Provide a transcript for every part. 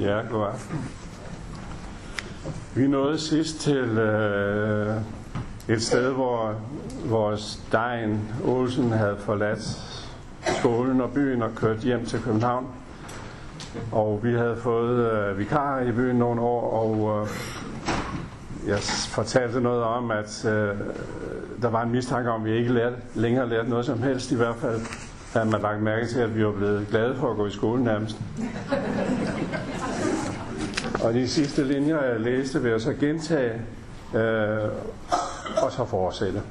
Ja, god aften. Vi nåede sidst til øh, et sted, hvor vores Dejen Olsen havde forladt skolen og byen og kørt hjem til København. Og vi havde fået øh, vikar i byen nogle år, og øh, jeg fortalte noget om, at øh, der var en mistanke om, at vi ikke lærte, længere lærte noget som helst. I hvert fald havde man lagt mærke til, at vi var blevet glade for at gå i skole nærmest. Og de sidste linjer, jeg læste, vil jeg så gentage øh, og så fortsætte.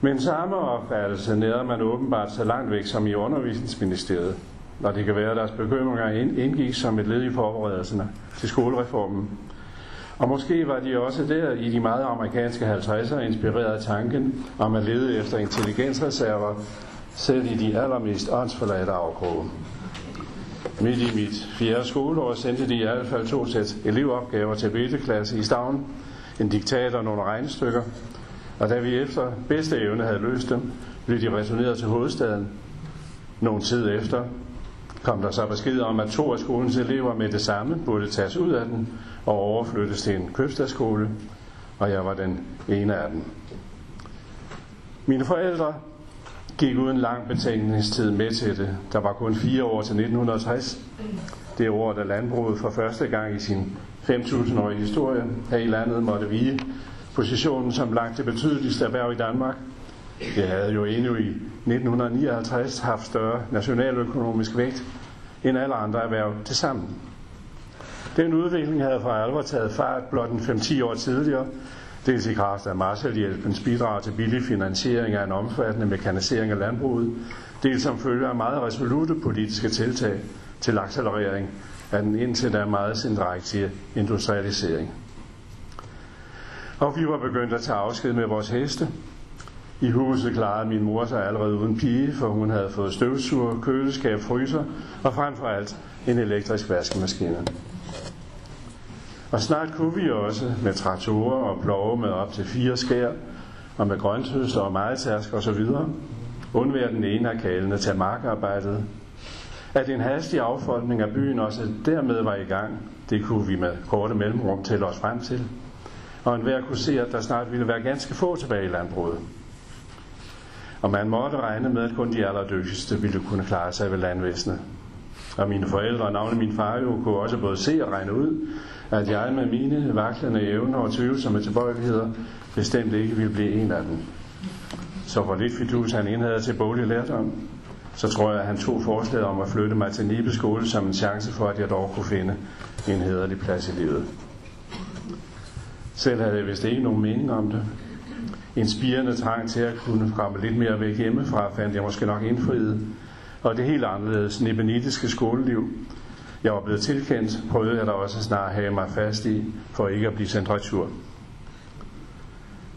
Men samme opfattelse nærer man åbenbart så langt væk som i undervisningsministeriet, når det kan være, at deres bekymringer indgik som et led i forberedelserne til skolereformen. Og måske var de også der i de meget amerikanske 50'er inspireret af tanken om at lede efter intelligensreserver, selv i de allermest åndsforladte afkroge. Midt i mit fjerde skoleår sendte de i hvert fald to sæt elevopgaver til beta-klasse i Stavn, en diktater og nogle regnestykker, og da vi efter bedste evne havde løst dem, blev de returneret til hovedstaden. Nogle tid efter kom der så besked om, at to af skolens elever med det samme burde tages ud af den og overflyttes til en købstadsskole, og jeg var den ene af dem. Mine forældre gik uden lang betænkningstid med til det. Der var kun fire år til 1960. Det år, da landbruget for første gang i sin 5.000-årige historie her i landet måtte vige positionen som langt det betydeligste erhverv i Danmark. Det havde jo endnu i 1959 haft større nationaløkonomisk vægt end alle andre erhverv til sammen. Den udvikling havde for alvor taget fart blot en 5-10 år tidligere, dels i kraft af Marshallhjælpens bidrag til billig finansiering af en omfattende mekanisering af landbruget, dels som følge af meget resolute politiske tiltag til accelerering af den indtil da meget sindrægtige industrialisering. Og vi var begyndt at tage afsked med vores heste. I huset klarede min mor sig allerede uden pige, for hun havde fået støvsuger, køleskab, fryser og frem for alt en elektrisk vaskemaskine. Og snart kunne vi også med traktorer og plove med op til fire skær, og med grønthøster og mejetærsk osv. undvære den ene af kalene til markarbejdet. At en hastig affolkning af byen også dermed var i gang, det kunne vi med korte mellemrum tælle os frem til. Og enhver kunne se, at der snart ville være ganske få tilbage i landbruget. Og man måtte regne med, at kun de allerdygtigste ville kunne klare sig ved landvæsenet. Og mine forældre, og navnet min far jo, kunne også både se og regne ud, at jeg med mine vaklende evner og tvivlsomme tilbøjeligheder bestemt ikke ville blive en af dem. Så hvor lidt fidus han indhader til bolig lærdom, så tror jeg, at han tog forslaget om at flytte mig til Nibe skole som en chance for, at jeg dog kunne finde en hederlig plads i livet. Selv havde jeg vist ikke nogen mening om det. En spirende trang til at kunne komme lidt mere væk hjemmefra, fandt jeg måske nok indfriet. Og det helt anderledes nebenitiske skoleliv, jeg var blevet tilkendt, prøvede jeg da også snart have mig fast i, for ikke at blive sendt retur.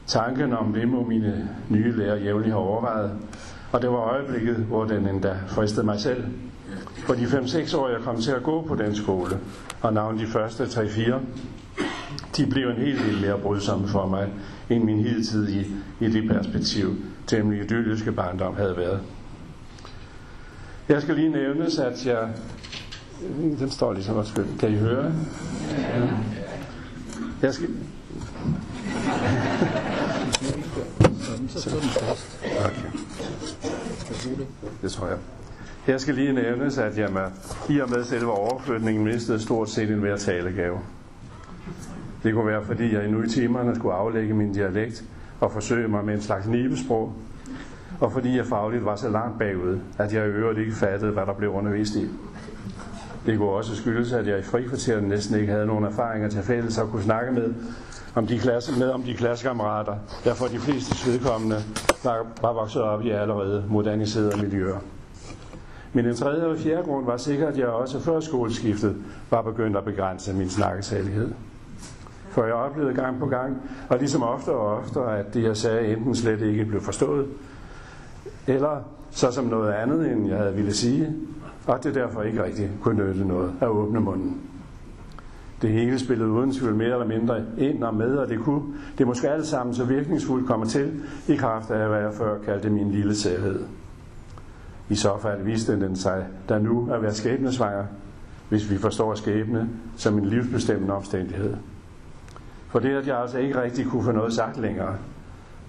Tanken om det må mine nye lærer jævnligt have overvejet, og det var øjeblikket, hvor den endda fristede mig selv. For de 5-6 år, jeg kom til at gå på den skole, og navn de første 3-4, de blev en helt lille mere brydsomme for mig, end min hidtidige i det perspektiv, temmelig idylliske barndom havde været. Jeg skal lige nævnes, at jeg... Den står ligesom også. Kan I høre? Ja. Jeg skal... Okay. Det tror jeg. Her skal lige nævnes, at jeg med, i og med selve overflytningen mistede stort set en hver talegave. Det kunne være, fordi jeg nu i timerne skulle aflægge min dialekt og forsøge mig med en slags nibesprog, og fordi jeg fagligt var så langt bagud, at jeg i øvrigt ikke fattede, hvad der blev undervist i. Det kunne også skyldes, at jeg i frikvarteret næsten ikke havde nogen erfaringer til fælles og kunne snakke med om de, klasse, med om de klassekammerater, der for de fleste vedkommende var, var vokset op i allerede moderniserede miljøer. Men den tredje og fjerde grund var sikkert, at jeg også før skoleskiftet var begyndt at begrænse min snakkesalighed. For jeg oplevede gang på gang, og ligesom ofte og ofte, at det jeg sagde enten slet ikke blev forstået, eller så som noget andet, end jeg havde ville sige, og det derfor ikke rigtig kunne nytte noget at åbne munden. Det hele spillede uden tvivl mere eller mindre ind og med, og det kunne det måske alt sammen så virkningsfuldt komme til i kraft af, hvad jeg før kaldte min lille særhed. I så fald viste den sig, der nu at være skæbnesvanger, hvis vi forstår skæbne som en livsbestemmende omstændighed. For det, at jeg altså ikke rigtig kunne få noget sagt længere,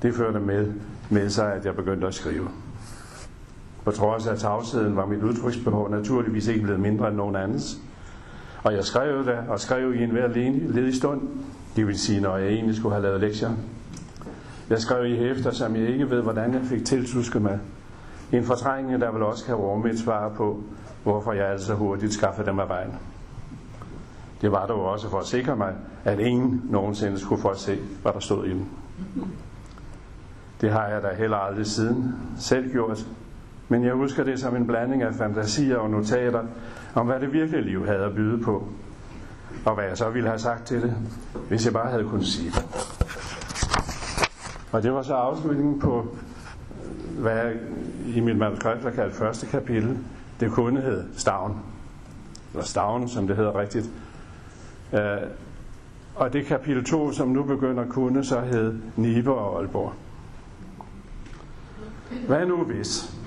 det førte med, med sig, at jeg begyndte at skrive. På trods af tavsheden var mit udtryksbehov naturligvis ikke blevet mindre end nogen andens. Og jeg skrev det, og skrev i enhver ledig stund, det vil sige, når jeg egentlig skulle have lavet lektier. Jeg skrev i hæfter, som jeg ikke ved, hvordan jeg fik tiltusket mig. En fortrængning, der vil også kan rumme et svar på, hvorfor jeg altså hurtigt skaffede dem af vejen. Det var dog også for at sikre mig, at ingen nogensinde skulle få at se, hvad der stod i dem. Det har jeg da heller aldrig siden selv gjort, men jeg husker det som en blanding af fantasier og notater om, hvad det virkelige liv havde at byde på, og hvad jeg så ville have sagt til det, hvis jeg bare havde kunnet sige det. Og det var så afslutningen på, hvad jeg i mit manuskript har kaldt første kapitel. Det kunne hed Stavn. Eller Stavn, som det hedder rigtigt. Uh, og det kapitel 2, som nu begynder at kunne, så hed Nibe og Aalborg. Hvad nu hvis?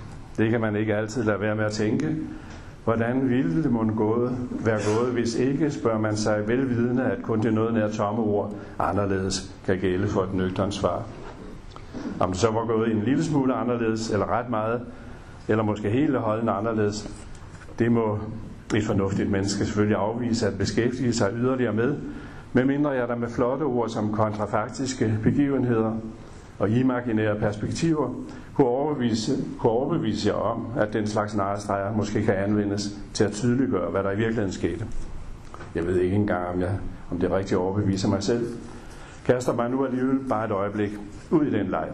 Det kan man ikke altid lade være med at tænke. Hvordan ville det måtte gået, være gået, hvis ikke, spørger man sig velvidende, at kun det noget nær tomme ord anderledes kan gælde for et nøgternt svar. Om det så var gået en lille smule anderledes, eller ret meget, eller måske hele holden anderledes, det må et fornuftigt menneske selvfølgelig afvise at beskæftige sig yderligere med, medmindre jeg der med flotte ord som kontrafaktiske begivenheder og imaginære perspektiver kunne overbevise, kunne overbevise jer om, at den slags narrestreger måske kan anvendes til at tydeliggøre, hvad der i virkeligheden skete. Jeg ved ikke engang, om, jeg, om det rigtigt overbeviser mig selv. Kaster mig nu alligevel bare et øjeblik ud i den leg.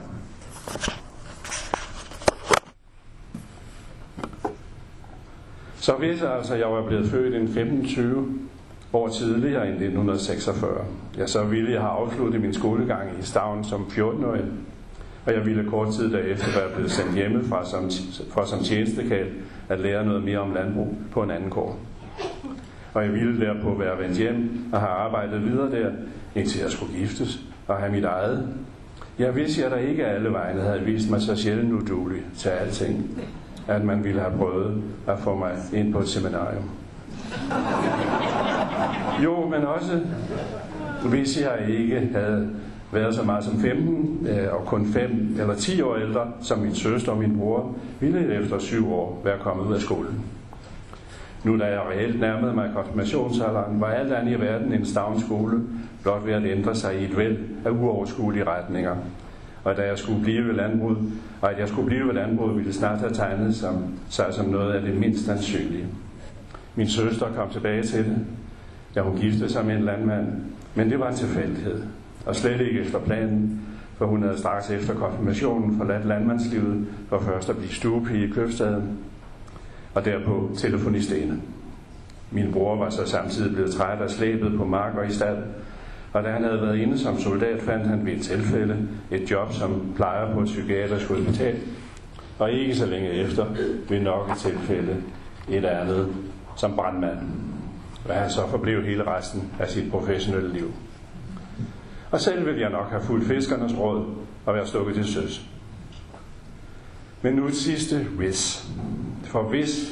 Så hvis altså jeg var blevet født en 15-20 år tidligere end 1946, Jeg så ville jeg have afsluttet min skolegang i Stavn som 14-årig, og jeg ville kort tid derefter være blevet sendt hjemmefra som, for som tjenestekald at lære noget mere om landbrug på en anden gård. Og jeg ville derpå være vendt hjem og have arbejdet videre der, indtil jeg skulle giftes og have mit eget. Jeg vidste, at der ikke alle vegne havde vist mig så sjældent udulig til alting, at man ville have prøvet at få mig ind på et seminarium. Jo, men også hvis jeg ikke havde været så meget som 15 øh, og kun 5 eller 10 år ældre som min søster og min bror, ville jeg efter 7 år være kommet ud af skolen. Nu da jeg reelt nærmede mig konfirmationsalderen, var alt andet i verden en stavnskole blot ved at ændre sig i et væld af uoverskuelige retninger. Og da jeg skulle blive ved landbruget, og at jeg skulle blive ved landbruget, ville snart have tegnet som, sig som noget af det mindst sandsynlige. Min søster kom tilbage til det, Jeg hun giftede sig med en landmand, men det var en tilfældighed, og slet ikke efter planen, for hun havde straks efter konfirmationen forladt landmandslivet for først at blive stuepige i købstaden, og derpå telefonistene. Min bror var så samtidig blevet træt af slæbet på mark og i stald, og da han havde været inde som soldat, fandt han ved et tilfælde et job som plejer på et psykiatrisk hospital, og ikke så længe efter ved nok et tilfælde et andet som brandmand, hvad han så forblev hele resten af sit professionelle liv. Og selv ville jeg nok have fulgt fiskernes råd og være stukket til søs. Men nu et sidste hvis. For hvis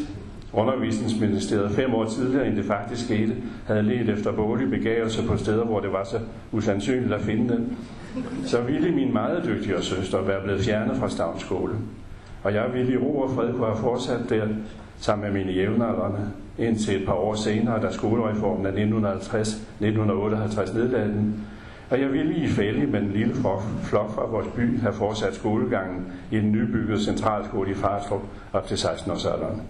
undervisningsministeriet fem år tidligere, end det faktisk skete, havde let efter bolig begavelse på steder, hvor det var så usandsynligt at finde den, så ville min meget dygtige søster være blevet fjernet fra Stavnskole. Og jeg ville i ro og fred kunne have fortsat der sammen med mine jævnaldrende, indtil et par år senere, da skolereformen af 1950-1958 nedlagde den, og jeg ville i fælde med en lille flok fra vores by have fortsat skolegangen i den nybyggede centralskole i Farstrup op til 16-årsalderen.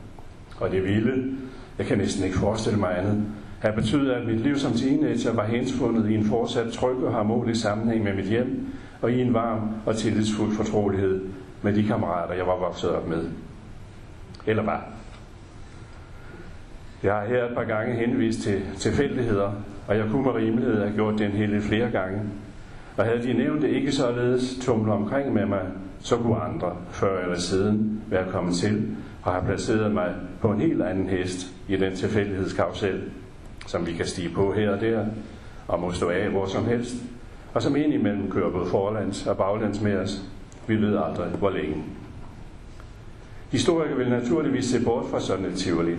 Og det ville, jeg kan næsten ikke forestille mig andet, have betydet, at mit liv som teenager var hensfundet i en fortsat tryg og harmonisk sammenhæng med mit hjem, og i en varm og tillidsfuld fortrolighed med de kammerater, jeg var vokset op med. Eller bare jeg har her et par gange henvist til tilfældigheder, og jeg kunne med rimelighed have gjort det en hel flere gange. Og havde de nævnt det ikke således tumle omkring med mig, så kunne andre før eller siden være kommet til og have placeret mig på en helt anden hest i den tilfældighedskausel, som vi kan stige på her og der, og må stå af hvor som helst, og som indimellem kører både forlands og baglands med os. Vi ved aldrig, hvor længe. Historikere vil naturligvis se bort fra sådan et tivoli.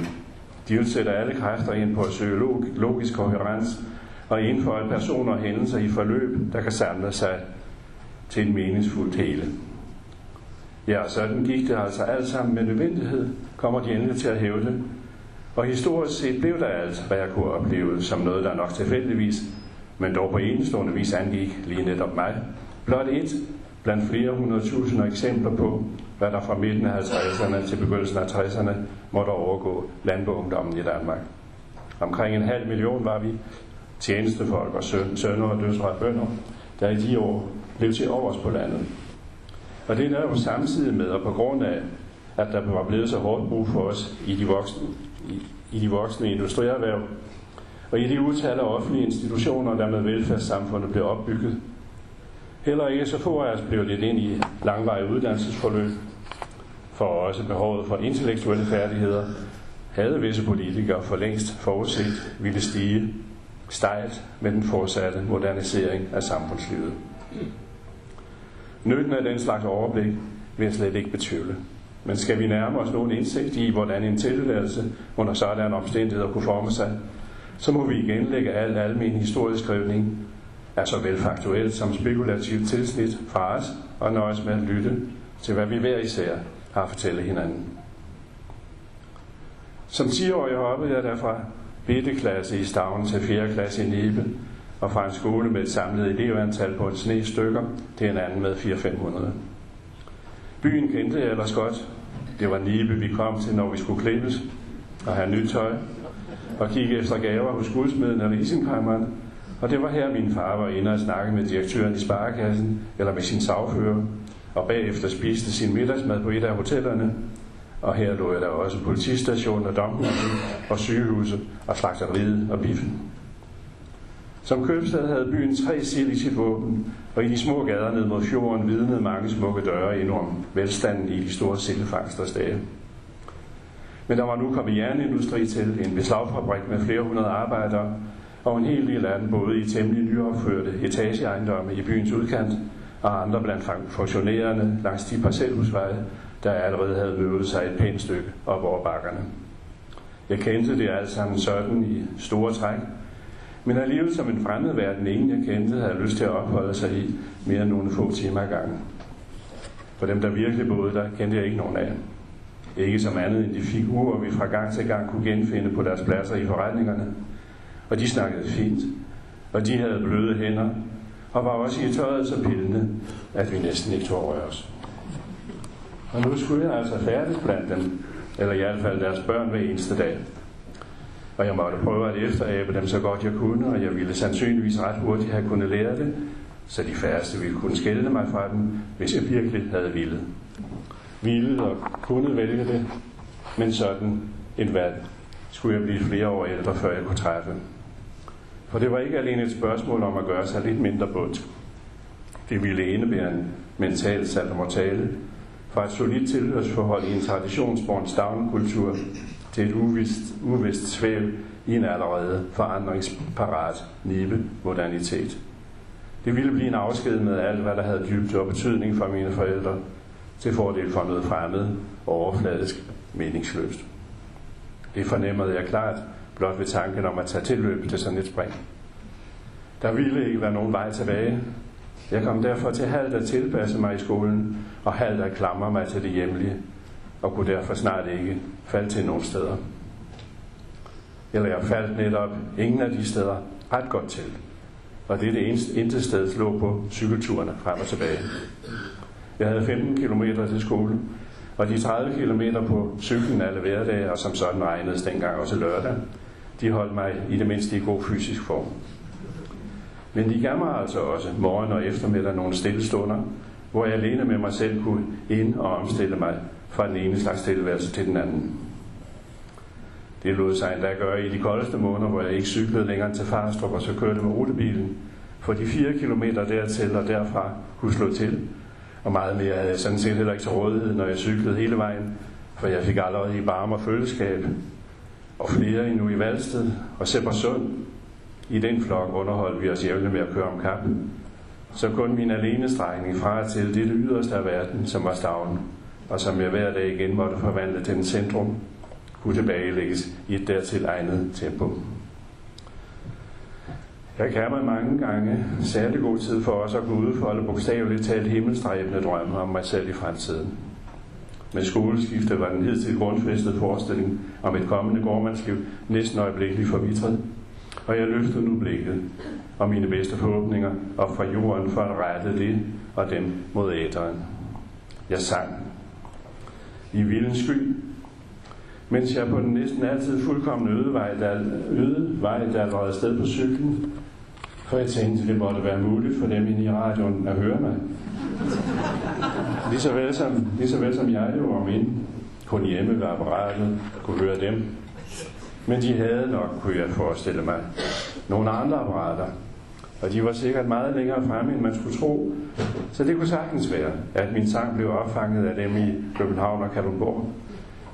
De vil sætte alle kræfter ind på at søge logisk koherens og indføje personer og hændelser i forløb, der kan samle sig til en meningsfuldt hele. Ja, sådan gik det altså alt sammen med nødvendighed, kommer de endelig til at hæve det. Og historisk set blev der alt, hvad jeg kunne opleve, som noget, der nok tilfældigvis, men dog på enestående vis angik lige netop mig. Blot et blandt flere hundredtusinder eksempler på, hvad der fra midten af 50'erne til begyndelsen af 60'erne måtte overgå landboungdommen i Danmark. Omkring en halv million var vi tjenestefolk og sønner og døtre og bønder, der i de år blev til overs på landet. Og det er jo samtidig med, og på grund af, at der var blevet så hårdt brug for os i de voksne, i, i de voksne industrierhverv, og i de utal af offentlige institutioner, der med velfærdssamfundet blev opbygget. Heller ikke så få af os altså blev lidt ind i langvarige uddannelsesforløb, for også behovet for intellektuelle færdigheder, havde visse politikere for længst forudset ville stige stejlt med den fortsatte modernisering af samfundslivet. Nytten af den slags overblik vil jeg slet ikke betvivle. Men skal vi nærme os nogen indsigt i, hvordan en tilværelse under sådan omstændigheder kunne forme sig, så må vi igen lægge al almen historieskrivning er såvel faktuelt som spekulativt tilsnit fra os og nøjes med at lytte til, hvad vi hver især har at fortælle hinanden. Som 10-årig hoppede jeg derfra klasse i Stavn til 4. klasse i Nibe, og fra en skole med et samlet elevantal på et sne stykker til en anden med 4-500. Byen kendte jeg ellers godt. Det var Nibe, vi kom til, når vi skulle klippes og have nyt tøj, og kigge efter gaver hos guldsmeden og isenkammeren. Og det var her, min far var inde og snakke med direktøren i sparekassen, eller med sin sagfører, og bagefter spiste sin middagsmad på et af hotellerne, og her lå jeg der også politistationen og domhuset og sygehuset og slagteriet og biffen. Som købstad havde byen tre sild i sit våben, og i de små gader ned mod fjorden vidnede mange smukke døre ind om velstanden i de store sildefangsters dage. Men der var nu kommet jernindustri til, en beslagfabrik med flere hundrede arbejdere, og en hel del af dem både i temmelig nyopførte etageejendomme i byens udkant, og andre blandt funktionærerne langs de parcelhusveje, der allerede havde mødet sig et pænt stykke op over bakkerne. Jeg kendte det alt sammen sådan i store træk, men alligevel som en fremmed verden, ingen jeg kendte, havde lyst til at opholde sig i mere end nogle få timer ad gangen. For dem, der virkelig boede der, kendte jeg ikke nogen af. Ikke som andet end de figurer, vi fra gang til gang kunne genfinde på deres pladser i forretningerne. Og de snakkede fint, og de havde bløde hænder, og var også i tøjet så pillende, at vi næsten ikke tog røre os. Og nu skulle jeg altså færdes blandt dem, eller i hvert fald deres børn hver eneste dag. Og jeg måtte prøve at efterabe dem så godt jeg kunne, og jeg ville sandsynligvis ret hurtigt have kunnet lære det, så de færreste ville kunne skælde mig fra dem, hvis jeg virkelig havde ville. Ville og kunne vælge det, men sådan et valg skulle jeg blive flere år ældre, før jeg kunne træffe. For det var ikke alene et spørgsmål om at gøre sig lidt mindre bundt. Det ville indebære en mental salmortale fra et solidt tilhørsforhold i en traditionsborn stavnkultur til et uvist, uvist svæv i en allerede forandringsparat nibe modernitet. Det ville blive en afsked med alt, hvad der havde dybde og betydning for mine forældre, til fordel for noget fremmed og overfladisk meningsløst. Det fornemmede jeg klart, blot ved tanken om at tage tilløb til sådan et spring. Der ville ikke være nogen vej tilbage. Jeg kom derfor til halvt at tilpasse mig i skolen, og halvt at klamre mig til det hjemlige, og kunne derfor snart ikke falde til nogen steder. Eller jeg faldt netop ingen af de steder ret godt til. Og det er det eneste intet sted lå på cykelturene frem og tilbage. Jeg havde 15 km til skole, og de 30 km på cyklen alle hverdage, og som sådan regnedes dengang også lørdag, de holdt mig i det mindste i god fysisk form. Men de gav mig altså også morgen og eftermiddag nogle stille stunder, hvor jeg alene med mig selv kunne ind- og omstille mig fra den ene slags tilværelse til den anden. Det lod sig endda gøre i de koldeste måneder, hvor jeg ikke cyklede længere til Farstrup og så kørte med rutebilen, for de fire kilometer dertil og derfra kunne slå til. Og meget mere havde jeg sådan set heller ikke til rådighed, når jeg cyklede hele vejen, for jeg fik allerede i varme og føleskab. Og flere endnu i Valsted og Sebbersund. I den flok underholdt vi os jævnligt med at køre om kappen. Så kun min alene strækning fra til det yderste af verden, som var stavnen, og som jeg hver dag igen måtte forvandle til en centrum, kunne tilbagelægges i et dertil egnet tempo. Jeg kan mig mange gange særlig god tid for os at kunne udfolde bogstaveligt talt himmelstræbende drømme om mig selv i fremtiden. Med skoleskiftet var den hidtil grundfæstede forestilling om et kommende gårdmandsliv næsten øjeblikkeligt forvitret, og jeg løftede nu blikket og mine bedste forhåbninger op fra jorden for at rette det og dem mod æderen. Jeg sang. I vildens sky, mens jeg på den næsten altid fuldkommen øde vej, der, øde vej, der var sted på cyklen, for jeg tænkte, det måtte være muligt for dem inde i radioen at høre mig. Lige så vel som, lige så vel som jeg jo om ind, kun hjemme ved apparatet, kunne høre dem. Men de havde nok, kunne jeg forestille mig, nogle andre apparater. Og de var sikkert meget længere fremme, end man skulle tro. Så det kunne sagtens være, at min sang blev opfanget af dem i København og Kalundborg.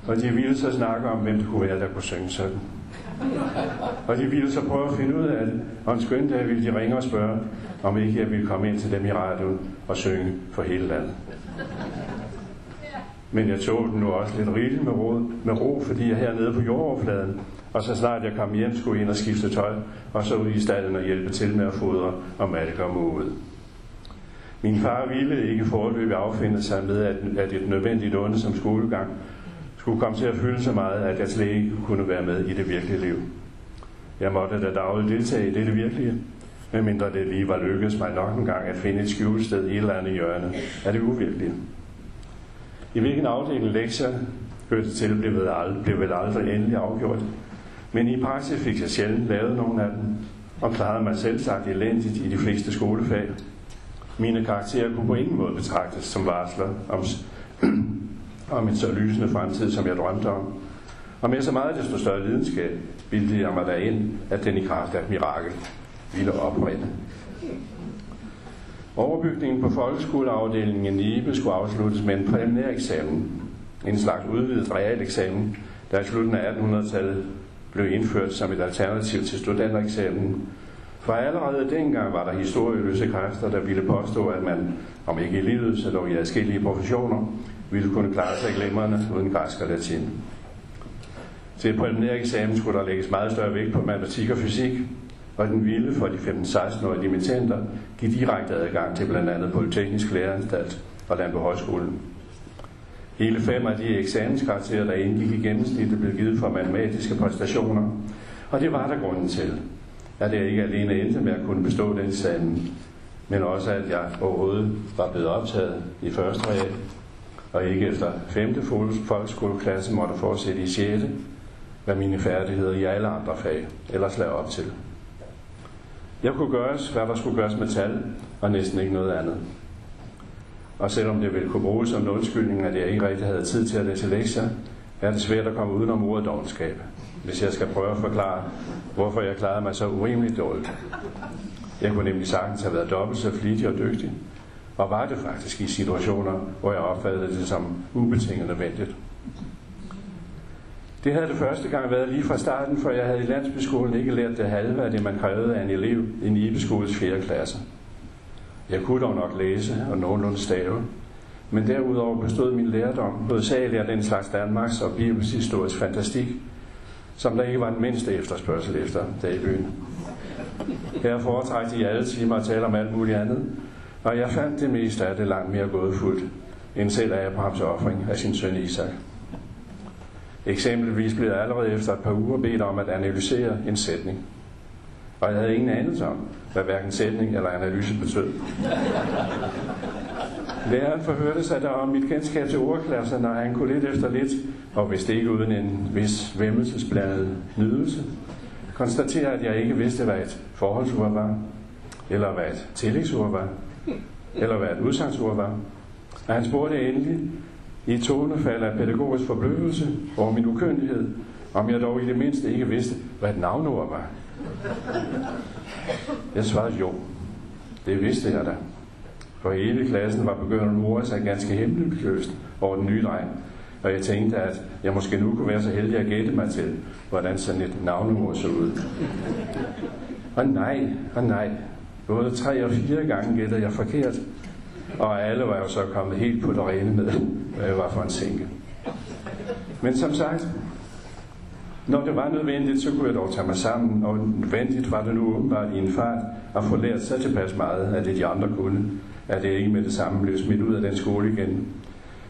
Og de ville så snakke om, hvem det kunne være, der kunne synge sådan. Og de ville så prøve at finde ud af det. Og en skøn dag ville de ringe og spørge, om ikke jeg ville komme ind til dem i radioen og synge for hele landet. Men jeg tog den nu også lidt rigeligt med ro, med ro, fordi jeg hernede på jordoverfladen, og så snart jeg kom hjem, skulle jeg ind og skifte tøj, og så ud i stallen og hjælpe til med at fodre og malke og ud. Min far ville ikke foreløbig affinde sig med, at, at et nødvendigt onde som skolegang skulle komme til at fylde så meget, at jeg slet ikke kunne være med i det virkelige liv. Jeg måtte da dagligt deltage i det virkelige, medmindre det lige var lykkedes mig nok en gang at finde et skjulested i et eller andet hjørne af det uvirkelige. I hvilken afdeling lektier hørte til, blev vel aldrig, blev vel aldrig endelig afgjort. Men i praksis fik jeg sjældent lavet nogen af dem, og klarede mig selv sagt elendigt i de fleste skolefag. Mine karakterer kunne på ingen måde betragtes som varsler om, om en så lysende fremtid, som jeg drømte om. Og med så meget desto større lidenskab bildte jeg mig derind, at den i kraft af et mirakel ville oprinde. Overbygningen på folkeskoleafdelingen i Nibe skulle afsluttes med en præliminær eksamen. En slags udvidet realeksamen, der i slutningen af 1800-tallet blev indført som et alternativ til studentereksamen. For allerede dengang var der historieløse kræfter, der ville påstå, at man, om ikke i livet, så dog i adskillige professioner, ville kunne klare sig glemmerne uden græsk og latin. Til præliminær eksamen skulle der lægges meget større vægt på matematik og fysik, og den ville for de 15-16-årige dimittenter give direkte adgang til blandt andet Polyteknisk Læreranstalt og Landbohøjskolen. Hele fem af de eksamenskarakterer, der indgik i gennemsnittet, blev givet for matematiske præstationer, og det var der grunden til, at jeg ikke alene endte med at kunne bestå den eksamen, men også at jeg overhovedet var blevet optaget i første real, og ikke efter femte folkeskoleklasse måtte fortsætte i 6. hvad mine færdigheder i alle andre fag ellers lagde op til. Jeg kunne gøres, hvad der skulle gøres med tal, og næsten ikke noget andet. Og selvom det ville kunne bruges som en undskyldning, at jeg ikke rigtig havde tid til at læse lektier, er det svært at komme udenom ordet dogenskab, hvis jeg skal prøve at forklare, hvorfor jeg klarede mig så urimeligt dårligt. Jeg kunne nemlig sagtens have været dobbelt så flittig og dygtig, og var det faktisk i situationer, hvor jeg opfattede det som ubetinget nødvendigt. Det havde det første gang været lige fra starten, for jeg havde i landsbyskolen ikke lært det halve af det, man krævede af en elev i Nibeskoles 4. klasse. Jeg kunne dog nok læse og nogenlunde stave, men derudover bestod min lærdom hovedsageligt af den slags Danmarks og Bibels historisk fantastik, som der ikke var den mindste efterspørgsel efter der i byen. Her foretrækte i alle timer at tale om alt muligt andet, og jeg fandt det meste af det langt mere gådefuldt, end selv Abrahams offring af sin søn Isak. Eksempelvis blev jeg allerede efter et par uger bedt om at analysere en sætning. Og jeg havde ingen anelse om, hvad hverken sætning eller analyse betød. Læreren forhørte sig der om mit kendskab til ordklasser, når han kunne lidt efter lidt, og hvis det ikke uden en vis vemmelsesblandet nydelse, konstatere, at jeg ikke vidste, hvad et forholdsord var, eller hvad et tillægsord var, eller hvad et udsangsord var. Og han spurgte endelig, i tonefald af pædagogisk forbløffelse over min ukyndighed, om jeg dog i det mindste ikke vidste, hvad et navnord var. Jeg svarede jo. Det vidste jeg da. For hele klassen var begyndt at more sig ganske hemmeligt over den nye dreng. Og jeg tænkte, at jeg måske nu kunne være så heldig at gætte mig til, hvordan sådan et navneord så ud. Og nej, og nej. Både tre og fire gange gættede jeg forkert. Og alle var jo så kommet helt på det rene med, hvad jeg var for en sænke. Men som sagt, når det var nødvendigt, så kunne jeg dog tage mig sammen, og nødvendigt var det nu åbenbart i en fart at få lært så tilpas meget af det, de andre kunne, at det ikke med det samme blev smidt ud af den skole igen.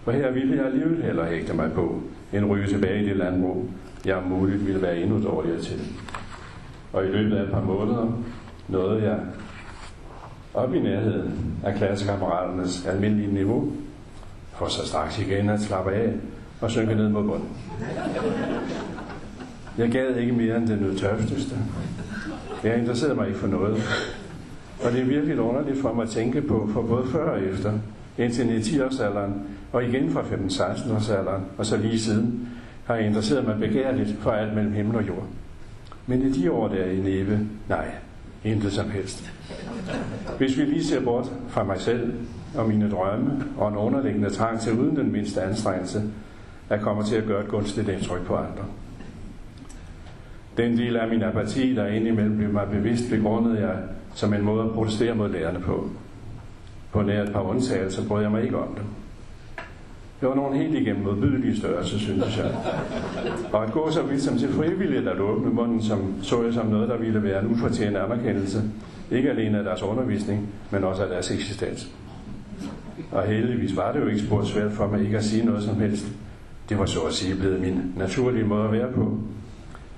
For her ville jeg alligevel heller hægte mig på, en ryge tilbage i det landbrug, jeg om muligt ville være endnu dårligere til. Og i løbet af et par måneder nåede jeg op i nærheden af klassekammeraternes almindelige niveau, for så straks igen at slappe af og synke ned mod bunden. Jeg gad ikke mere end det nødtørfteste. Jeg interesserede mig ikke for noget. Og det er virkelig underligt for mig at tænke på, for både før og efter, indtil 10-årsalderen, og igen fra 15-16-årsalderen, og så lige siden, har jeg interesseret mig begærligt for alt mellem himmel og jord. Men i de år der i Neve, nej, intet som helst. Hvis vi lige ser bort fra mig selv og mine drømme og en underliggende trang til uden den mindste anstrengelse, at komme til at gøre et gunstigt indtryk på andre. Den del af min apati, der indimellem blev mig bevidst, begrundede jeg som en måde at protestere mod lærerne på. På nær et par undtagelser brød jeg mig ikke om det. Det var nogle helt igennem modbydelige størrelse, synes jeg. Og at gå så vidt som til frivilligt at åbne munden, som så jeg som noget, der ville være en ufortjent anerkendelse, ikke alene af deres undervisning, men også af deres eksistens. Og heldigvis var det jo ikke spurgt svært for mig ikke at sige noget som helst. Det var så at sige blevet min naturlige måde at være på.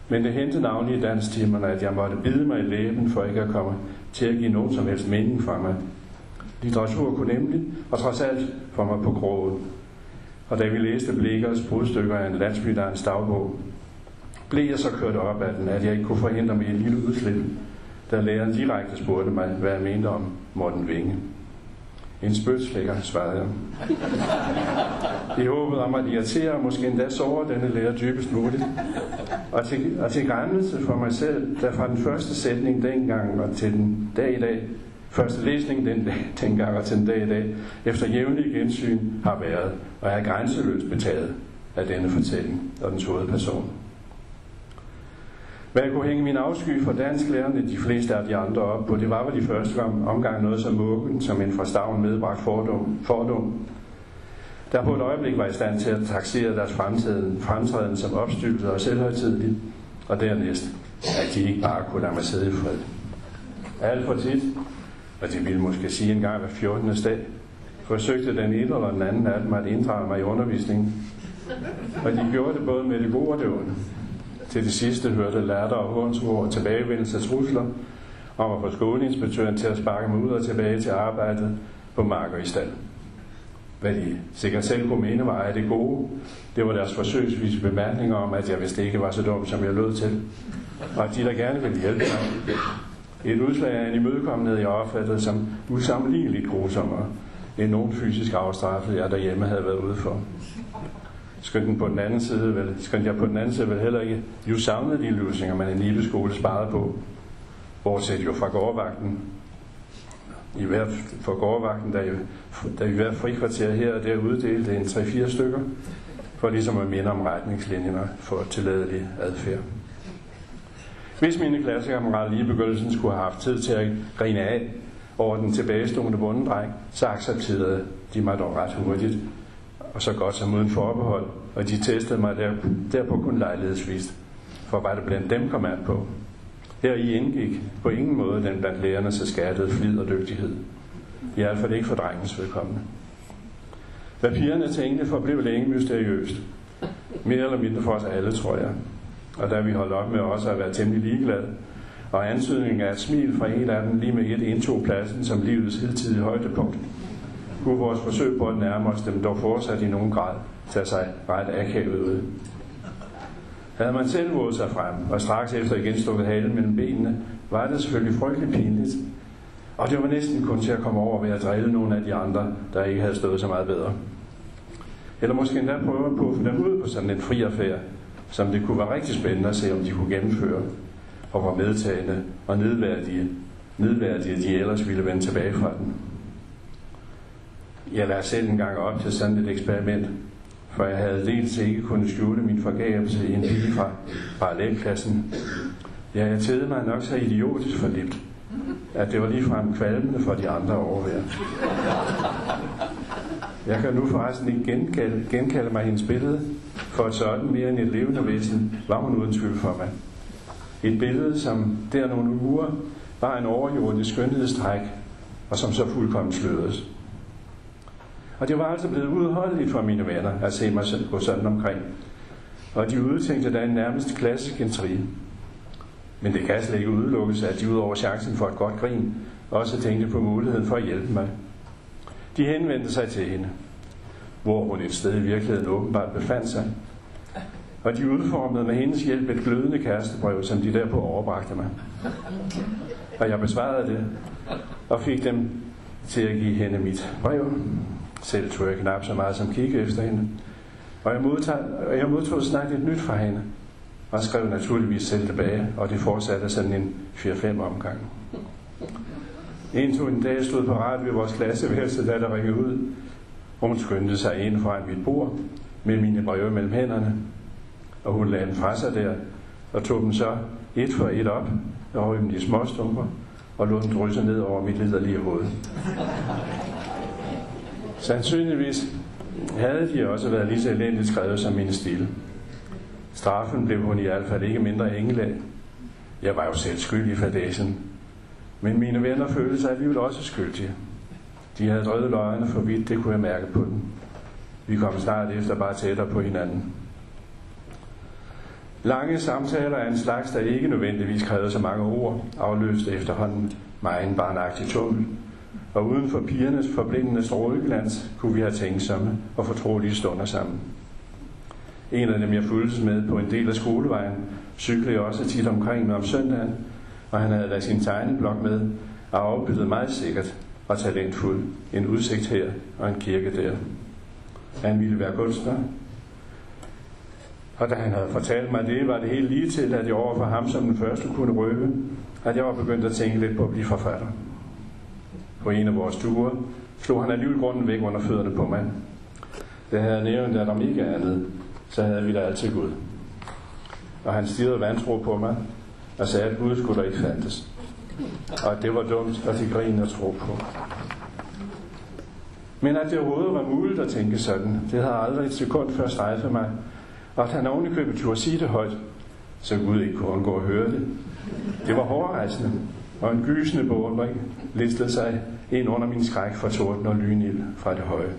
Men det hentede navnlig i danstimerne, at jeg måtte bide mig i læben for ikke at komme til at give nogen som helst mening for mig. Litteratur kunne nemlig, og trods alt, for mig på krogen. Og da vi læste Blikkers brudstykker af en landsbydans dagbog, blev jeg så kørt op af den, at jeg ikke kunne forhindre mig i et lille udslip, da læreren direkte spurgte mig, hvad jeg mente om Morten Vinge. En spødslækker, svarede jeg. I håbet om at irritere og måske endda sove denne lærer dybest muligt. Og til, og til græmmelse for mig selv, der fra den første sætning dengang og til den dag i dag, første læsning den tænker dengang og til den dag i dag, efter jævnlig gensyn har været og er grænseløst betaget af denne fortælling og dens hovedperson. Hvad jeg kunne hænge min afsky for dansklærerne de fleste af de andre op på, det var vel de første omgang noget som mukken, som en fra stavn medbragt fordom, fordom. Der på et øjeblik var i stand til at taxere deres fremtiden, fremtræden som opstyltet og selvhøjtidligt, og dernæst, at de ikke bare kunne lade mig sidde i fred. Alt for tit, og de ville måske sige en gang hver 14. dag, forsøgte den ene eller den anden af dem at inddrage mig i undervisningen. Og de gjorde det både med det gode og det onde. Til det sidste hørte latter og hånsord og tilbagevendelse trusler om at få skoleinspektøren til at sparke mig ud og tilbage til arbejdet på marker i stald. Hvad de sikkert selv kunne mene var af det gode, det var deres forsøgsvise bemærkninger om, at jeg vist ikke var så dum, som jeg lød til. Og at de der gerne ville hjælpe mig. Et udslag af en imødekommenhed, jeg opfattede som usammenligneligt grusommere end nogen fysisk afstraffelse, jeg derhjemme havde været ude for. Skønt, den på den anden side vel, skønt jeg på den anden side vel heller ikke jo savnede de løsninger, man i Nibe skole sparede på. Bortset jo fra gårdvagten. I hvert for gårdvagten, der, jo, der i hvert frikvarter her og der uddelte en 3-4 stykker, for ligesom at minde om retningslinjerne for tilladelig adfærd. Hvis mine klassekammerater lige i begyndelsen skulle have haft tid til at grine af over den tilbagestående bundedreng, så accepterede de mig dog ret hurtigt, og så godt som uden forbehold, og de testede mig der, derpå kun lejlighedsvist, for hvad det blandt dem kom an på. Her i indgik på ingen måde den blandt lærerne så skattede flid og dygtighed. I hvert fald ikke for drengens vedkommende. Hvad pigerne tænkte forblev længe mysteriøst. Mere eller mindre for os alle, tror jeg. Og da vi holdt op med også at være temmelig ligeglade, og ansøgningen af et smil fra en af dem lige med et indtog pladsen som livets hidtidige højdepunkt, kunne vores forsøg på at nærme os dem dog fortsat i nogen grad tage sig ret akavet ud. Havde man selv våget sig frem, og straks efter igen stukket halen mellem benene, var det selvfølgelig frygtelig pinligt. Og det var næsten kun til at komme over ved at drille nogle af de andre, der ikke havde stået så meget bedre. Eller måske endda prøve på at puffe dem ud på sådan en fri affære, som det kunne være rigtig spændende at se, om de kunne gennemføre, og var medtagende og nedværdige, nedværdige de ellers ville vende tilbage fra den. Jeg lærte selv en gang op til sådan et eksperiment, for jeg havde dels ikke kunnet skjule min forgabelse i en pige fra parallelklassen. Ja, jeg tædede mig nok så idiotisk for lidt, at det var ligefrem kvalmende for de andre overvær. Jeg kan nu forresten ikke genkalde, genkalde mig hendes billede, for et sådan mere end et levende væsen var hun uden tvivl for mig. Et billede, som der nogle uger var en overjordisk skønhedstræk, og som så fuldkommen sløredes. Og det var altså blevet udholdeligt for mine venner at se mig gå sådan omkring. Og de udtænkte da en nærmest klassisk intrige. Men det kan slet ikke udelukkes, at de ud over chancen for et godt grin, også tænkte på muligheden for at hjælpe mig. De henvendte sig til hende, hvor hun et sted i virkeligheden åbenbart befandt sig. Og de udformede med hendes hjælp et glødende kærestebrev, som de derpå overbragte mig. Og jeg besvarede det, og fik dem til at give hende mit brev. Selv tog jeg knap så meget som kigge efter hende. Og jeg modtog, og jeg modtog snart et nyt fra hende, og skrev naturligvis selv tilbage, og det fortsatte sådan en 4-5 omgang. En tog en dag stod parat ved vores klasseværelse, da der ringede ud, og hun skyndte sig ind foran mit bord med mine breve mellem hænderne, og hun lagde dem fra sig der, og tog dem så et for et op, og dem de små stumper, og lod dem drysse ned over mit liderlige hoved. Sandsynligvis havde de også været lige så elendigt skrevet som mine stile. Straffen blev hun i hvert fald ikke mindre engel af. Jeg var jo selv skyldig i fadagen. Men mine venner følte sig alligevel også skyldige. De havde drevet løgene for vidt, det kunne jeg mærke på dem. Vi kom snart efter bare tættere på hinanden. Lange samtaler af en slags, der ikke nødvendigvis krævede så mange ord, afløste efterhånden mig en barnagtig tummel. Og uden for pigernes forblindende stråleglans kunne vi have tænksomme og fortrolige stunder sammen. En af dem, jeg fulgtes med på en del af skolevejen, cyklede jeg også tit omkring med om søndagen, og han havde da sin tegneblok med og afbildet meget sikkert og talentfuld en udsigt her og en kirke der. Han ville være kunstner, og da han havde fortalt mig det, var det helt lige til, at jeg overfor ham som den første kunne røbe, at jeg var begyndt at tænke lidt på at blive forfatter. På en af vores ture slog han alligevel grunden væk under fødderne på mig. Det havde jeg nævnt, at om ikke andet, så havde vi da altid Gud. Og han stirrede vantro på mig og sagde, at Gud skulle der ikke fandtes. Og at det var dumt, og de grinede at tro på. Men at det overhovedet var muligt at tænke sådan, det havde aldrig et sekund før strejfet mig, og at han oven i købet turde sige det højt, så Gud ikke kunne undgå at høre det. Det var hårdrejsende, og en gysende beundring listede sig ind under min skræk for torden og lynild fra det høje.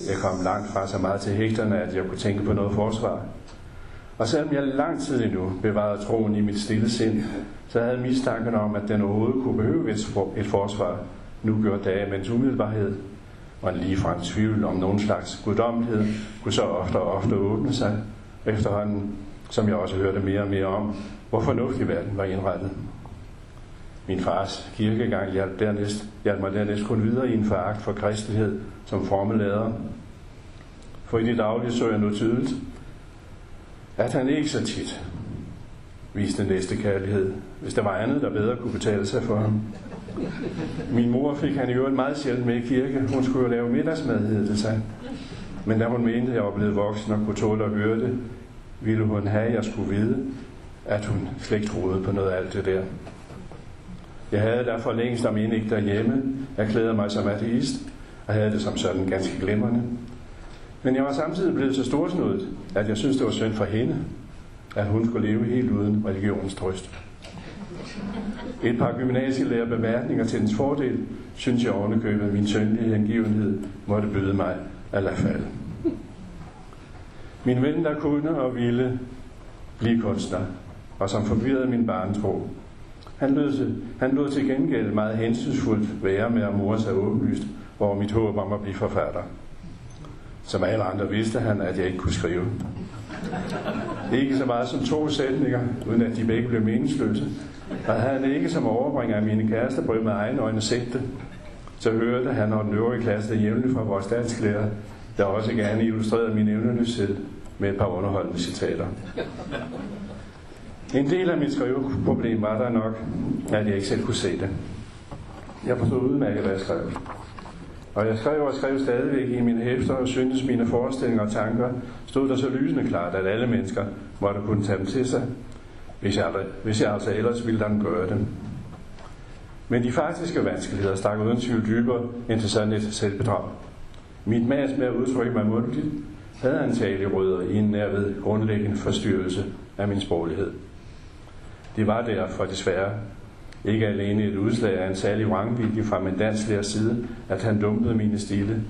Jeg kom langt fra så meget til hægterne, at jeg kunne tænke på noget forsvar. Og selvom jeg lang tid endnu bevarede troen i mit stille sind, så havde mistanken om, at den overhovedet kunne behøve et forsvar, nu gjorde dage mens umiddelbarhed og en ligefrem tvivl om nogen slags guddommelighed kunne så ofte og ofte åbne sig, efterhånden, som jeg også hørte mere og mere om, hvor fornuftig verden var indrettet. Min fars kirkegang hjalp, dernæst, hjalp mig dernæst kun videre i en foragt for kristelighed som formelader. For i det daglige så jeg nu tydeligt, at han ikke så tit viste næste kærlighed, hvis der var andet, der bedre kunne betale sig for ham. Min mor fik han i øvrigt meget sjældent med i kirke. Hun skulle jo lave middagsmad, hed det sig. Men da hun mente, at jeg var blevet voksen og kunne tåle at høre det, ville hun have, at jeg skulle vide, at hun slet ikke troede på noget af alt det der. Jeg havde derfor længst om ikke derhjemme. Jeg klæder mig som ateist, og havde det som sådan ganske glimrende. Men jeg var samtidig blevet så storsnudet, at jeg synes det var synd for hende, at hun skulle leve helt uden religionens trøst. Et par gymnasielærer bemærkninger til dens fordel, synes jeg ovenikøbet, min sønlige hengivenhed måtte byde mig at lade falde. Min ven, der kunne og ville blive kunstner, og som forvirrede min barntro, han lød, han lød til gengæld meget hensynsfuldt være med at mor sig åbenlyst over mit håb om at blive forfatter. Som alle andre vidste han, at jeg ikke kunne skrive. Ikke så meget som to sætninger, uden at de begge blev meningsløse. Og havde han ikke som overbringer af mine kærestebrev med egne øjne set det, så hørte han og den øvrige klasse jævnligt fra vores dansklærer, der også gerne illustrerede min evneløshed med et par underholdende citater. En del af mit skriveproblem var der nok, at jeg ikke selv kunne se det. Jeg forstod udmærket, hvad jeg skrev. Og jeg skrev og skrev stadigvæk i mine hæfter og syntes mine forestillinger og tanker stod der så lysende klart, at alle mennesker måtte kunne tage dem til sig, hvis jeg, hvis jeg altså ellers ville den gøre dem. Men de faktiske vanskeligheder stak uden tvivl dybere end til sådan et selvbedrag. Mit mas med at udtrykke mig mundtligt havde antagelig rødder i en nærved grundlæggende forstyrrelse af min sproglighed. Det var derfor desværre ikke alene et udslag af en særlig vrangvilje fra min danslærers side, at han dumpede mine stile.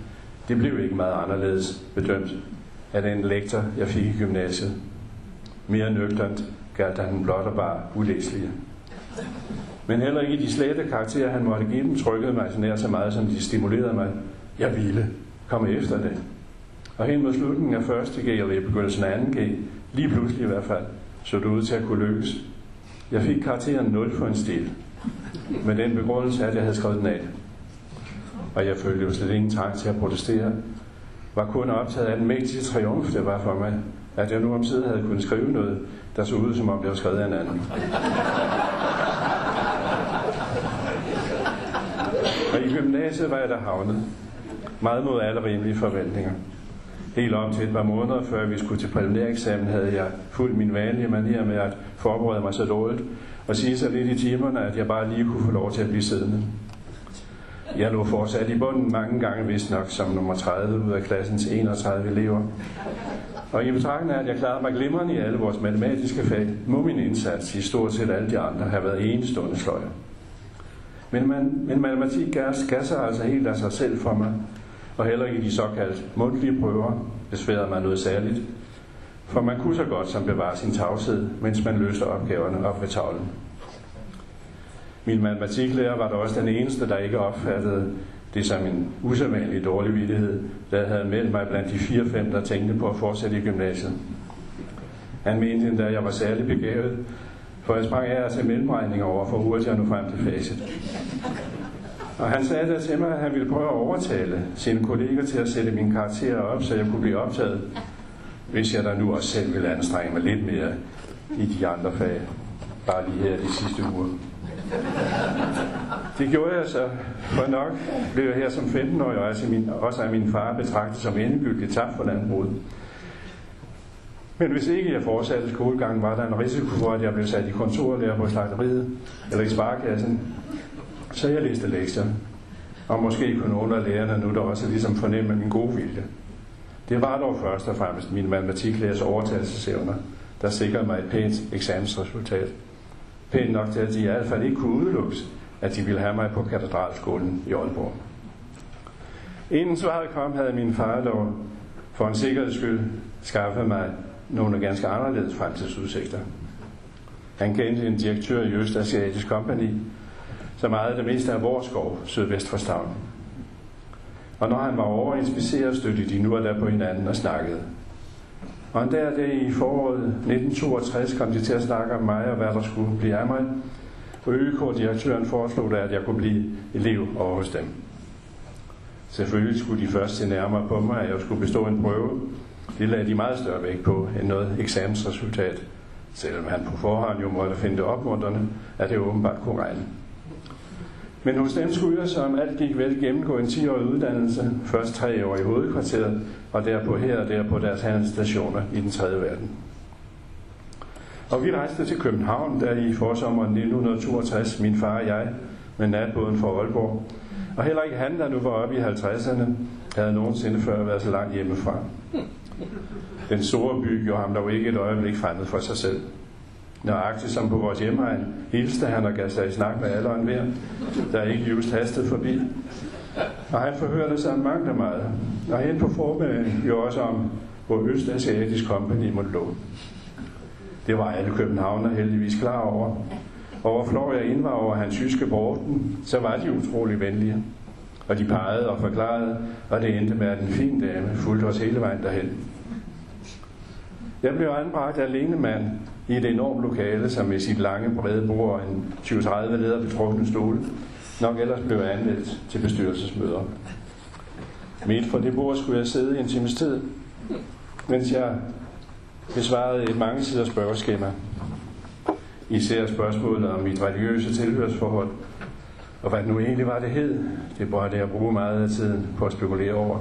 Det blev ikke meget anderledes bedømt af den lektor, jeg fik i gymnasiet. Mere nøgternt galt han blot og bare ulæselige. Men heller ikke de slette karakterer, han måtte give dem, trykkede mig så nær så meget, som de stimulerede mig. Jeg ville komme efter det. Og hen mod slutningen af første G, eller i begyndelsen af anden G, lige pludselig i hvert fald, så det ud til at kunne lykkes. Jeg fik karakteren 0 for en stil, med den begrundelse, at jeg havde skrevet den af. Og jeg følte jo slet ingen trang til at protestere, var kun optaget af den mægtige triumf, det var for mig, at jeg nu om siden havde kunnet skrive noget, der så ud, som om det var skrevet af en anden. Og i gymnasiet var jeg der havnet. Meget mod alle rimelige forventninger. Helt op til et par måneder før vi skulle til præliminæreksamen, havde jeg fuldt min vanlige manier med at forberede mig så dårligt og sige så lidt i timerne, at jeg bare lige kunne få lov til at blive siddende. Jeg lå fortsat i bunden mange gange, hvis nok som nummer 30 ud af klassens 31 elever. Og i betragtning af, at jeg klarede mig glimrende i alle vores matematiske fag, må min indsats i stort set alle de andre have været enestående sløjer. Men, man, men matematik gav sig altså helt af sig selv for mig, og heller ikke de såkaldt mundtlige prøver besværede mig noget særligt, for man kunne så godt som bevare sin tavshed, mens man løste opgaverne op ved tavlen. Min matematiklærer var da også den eneste, der ikke opfattede det som en usædvanlig dårlig vidighed, der havde meldt mig blandt de fire-fem, der tænkte på at fortsætte i gymnasiet. Han mente endda, at jeg var særlig begavet, for jeg sprang af til mellemregninger over for hurtigt jeg nu frem til facit. Og han sagde da til mig, at han ville prøve at overtale sine kolleger til at sætte mine karakterer op, så jeg kunne blive optaget, hvis jeg da nu også selv vil anstrenge mig lidt mere i de andre fag, bare lige her de sidste uger. Det gjorde jeg så, for nok blev jeg her som 15-årig, og altså min, også af min far betragtet som endegyldigt tabt for landbruget. Men hvis ikke jeg fortsatte skolegangen, var der en risiko for, at jeg blev sat i kontorlærer på slagteriet eller i sparekassen. Så jeg læste lektier. Og måske kunne nogle af lærerne nu der også ligesom fornemme min gode vilje. Det var dog først og fremmest min matematiklærers overtagelsesevner, der sikrede mig et pænt eksamensresultat. Pænt nok til, at de i hvert fald ikke kunne udelukkes, at de ville have mig på katedralskolen i Aalborg. Inden svaret kom, havde min far dog for en sikkerheds skyld skaffet mig nogle ganske anderledes fremtidsudsigter. Han kendte en direktør i Østasiatisk Company, som ejede det meste af vores skov sydvest for Stavn. Og når han var over inspiceret, støttede de nu og der på hinanden og snakkede. Og en der, der i foråret 1962 kom de til at snakke om mig og hvad der skulle blive af mig. Og ØK-direktøren foreslog da, at jeg kunne blive elev over hos dem. Selvfølgelig skulle de først se nærmere på mig, at jeg skulle bestå en prøve. Det lagde de meget større vægt på end noget eksamensresultat. Selvom han på forhånd jo måtte finde det opmuntrende, at det åbenbart kunne regne. Men hos dem skulle jeg, som alt gik vel, gennemgå en 10-årig uddannelse, først tre år i hovedkvarteret, og derpå her og der på deres handelsstationer i den tredje verden. Og vi rejste til København, der i forsommeren 1962, min far og jeg, med natbåden fra Aalborg. Og heller ikke han, der nu var oppe i 50'erne, havde nogensinde før været så langt hjemmefra. Den store by gjorde ham dog ikke et øjeblik fremmed for sig selv. Nøjagtigt som på vores hjemmeegn, hilste han og gav sig i snak med alle og der ikke just hastede forbi. Og han forhørte sig mange og meget. Og hen på formiddagen jo også om, hvor Østasiatisk Company måtte lå. Det var alle københavner heldigvis klar over. Og hvor Florian ind var over hans tyske Borten, så var de utrolig venlige. Og de pegede og forklarede, og det endte med, at en fin dame fulgte os hele vejen derhen. Jeg blev anbragt alene mand i et enormt lokale, som med sit lange, brede bord og en 20-30 leder betrukne stole, nok ellers blev anmeldt til bestyrelsesmøder. Midt for det bord skulle jeg sidde i en times tid, mens jeg besvarede et mange sider spørgeskema. Især spørgsmålet om mit religiøse tilhørsforhold, og hvad det nu egentlig var, det hed, det var det bruge meget af tiden på at spekulere over.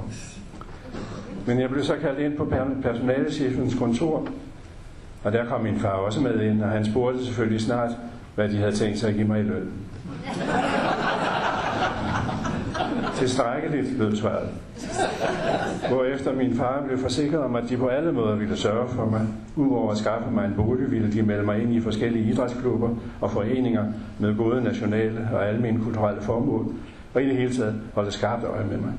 Men jeg blev så kaldt ind på personalechefens kontor, og der kom min far også med ind, og han spurgte selvfølgelig snart, hvad de havde tænkt sig at give mig i løn. Tilstrækkeligt, lød svaret. Hvorefter min far blev forsikret om, at de på alle måder ville sørge for mig. Udover at skaffe mig en bolig, ville de melde mig ind i forskellige idrætsklubber og foreninger med både nationale og almindelige kulturelle formål, og i det hele taget holde skarpt øje med mig.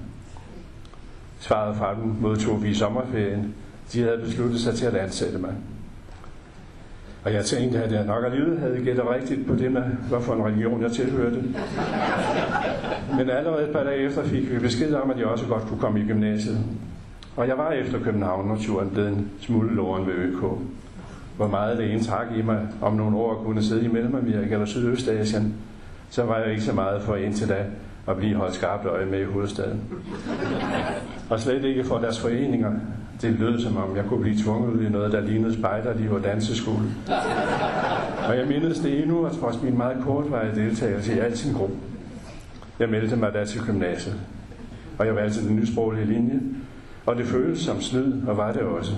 Svaret fra dem modtog vi i sommerferien. De havde besluttet sig til at ansætte mig. Og jeg tænkte, at jeg nok alligevel havde gættet rigtigt på det med, hvorfor en religion jeg tilhørte. Men allerede et par dage efter fik vi besked om, at jeg også godt kunne komme i gymnasiet. Og jeg var efter København og turen blevet en smule loren ved ØK. Hvor meget det indtrak i mig om nogle år kunne sidde i Mellemamerika eller Sydøstasien, så var jeg ikke så meget for indtil da at blive holdt skarpt øje med i hovedstaden. Og slet ikke for deres foreninger. Det lød som om, jeg kunne blive tvunget ud i noget, der lignede spejderliv og danseskole. Og jeg mindes det endnu, at trods min meget kortvarige deltagelse i alt sin gruppe. Jeg meldte mig da til gymnasiet. Og jeg valgte den nysproglige linje. Og det føltes som snyd, og var det også.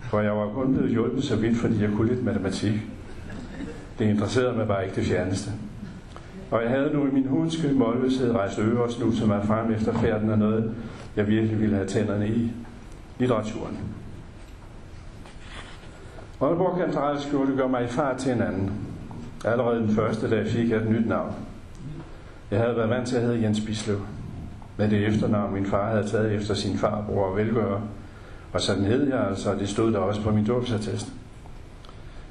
For jeg var kun blevet hjulpet så vidt, fordi jeg kunne lidt matematik. Det interesserede mig bare ikke det fjerneste. Og jeg havde nu i min hundske målløshed rejst øver og snuset mig frem efter færden af noget, jeg virkelig ville have tænderne i. Litteraturen. Aalborg Katedralskole gør mig i far til en anden. Allerede den første dag fik jeg et nyt navn. Jeg havde været vant til at hedde Jens Bislev. Med det efternavn, min far havde taget efter sin farbror og velgører. Og sådan hed jeg altså, og det stod der også på min dåbsattest.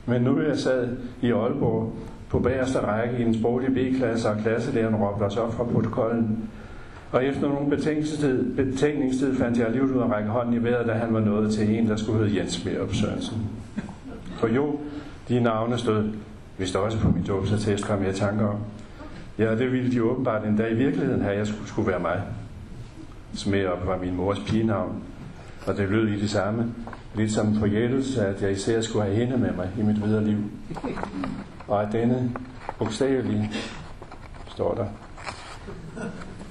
Men nu jeg sad i Aalborg på bagerste række i en sproglig B-klasse, og klasselæreren råbte os op fra protokollen. Og efter nogle betænkningstid, betænkningstid fandt jeg alligevel ud at række hånden i vejret, da han var nået til en, der skulle hedde Jens Merup Sørensen. For jo, de navne stod, hvis også på min dåbsattest kom jeg tanker om. Ja, det ville de åbenbart en dag i virkeligheden have, at jeg skulle, skulle være mig. Smerup var min mors pigenavn, og det lød i det samme. Lidt som en forjættelse, at jeg især skulle have hende med mig i mit videre liv. Og at denne bogstavelige, står der,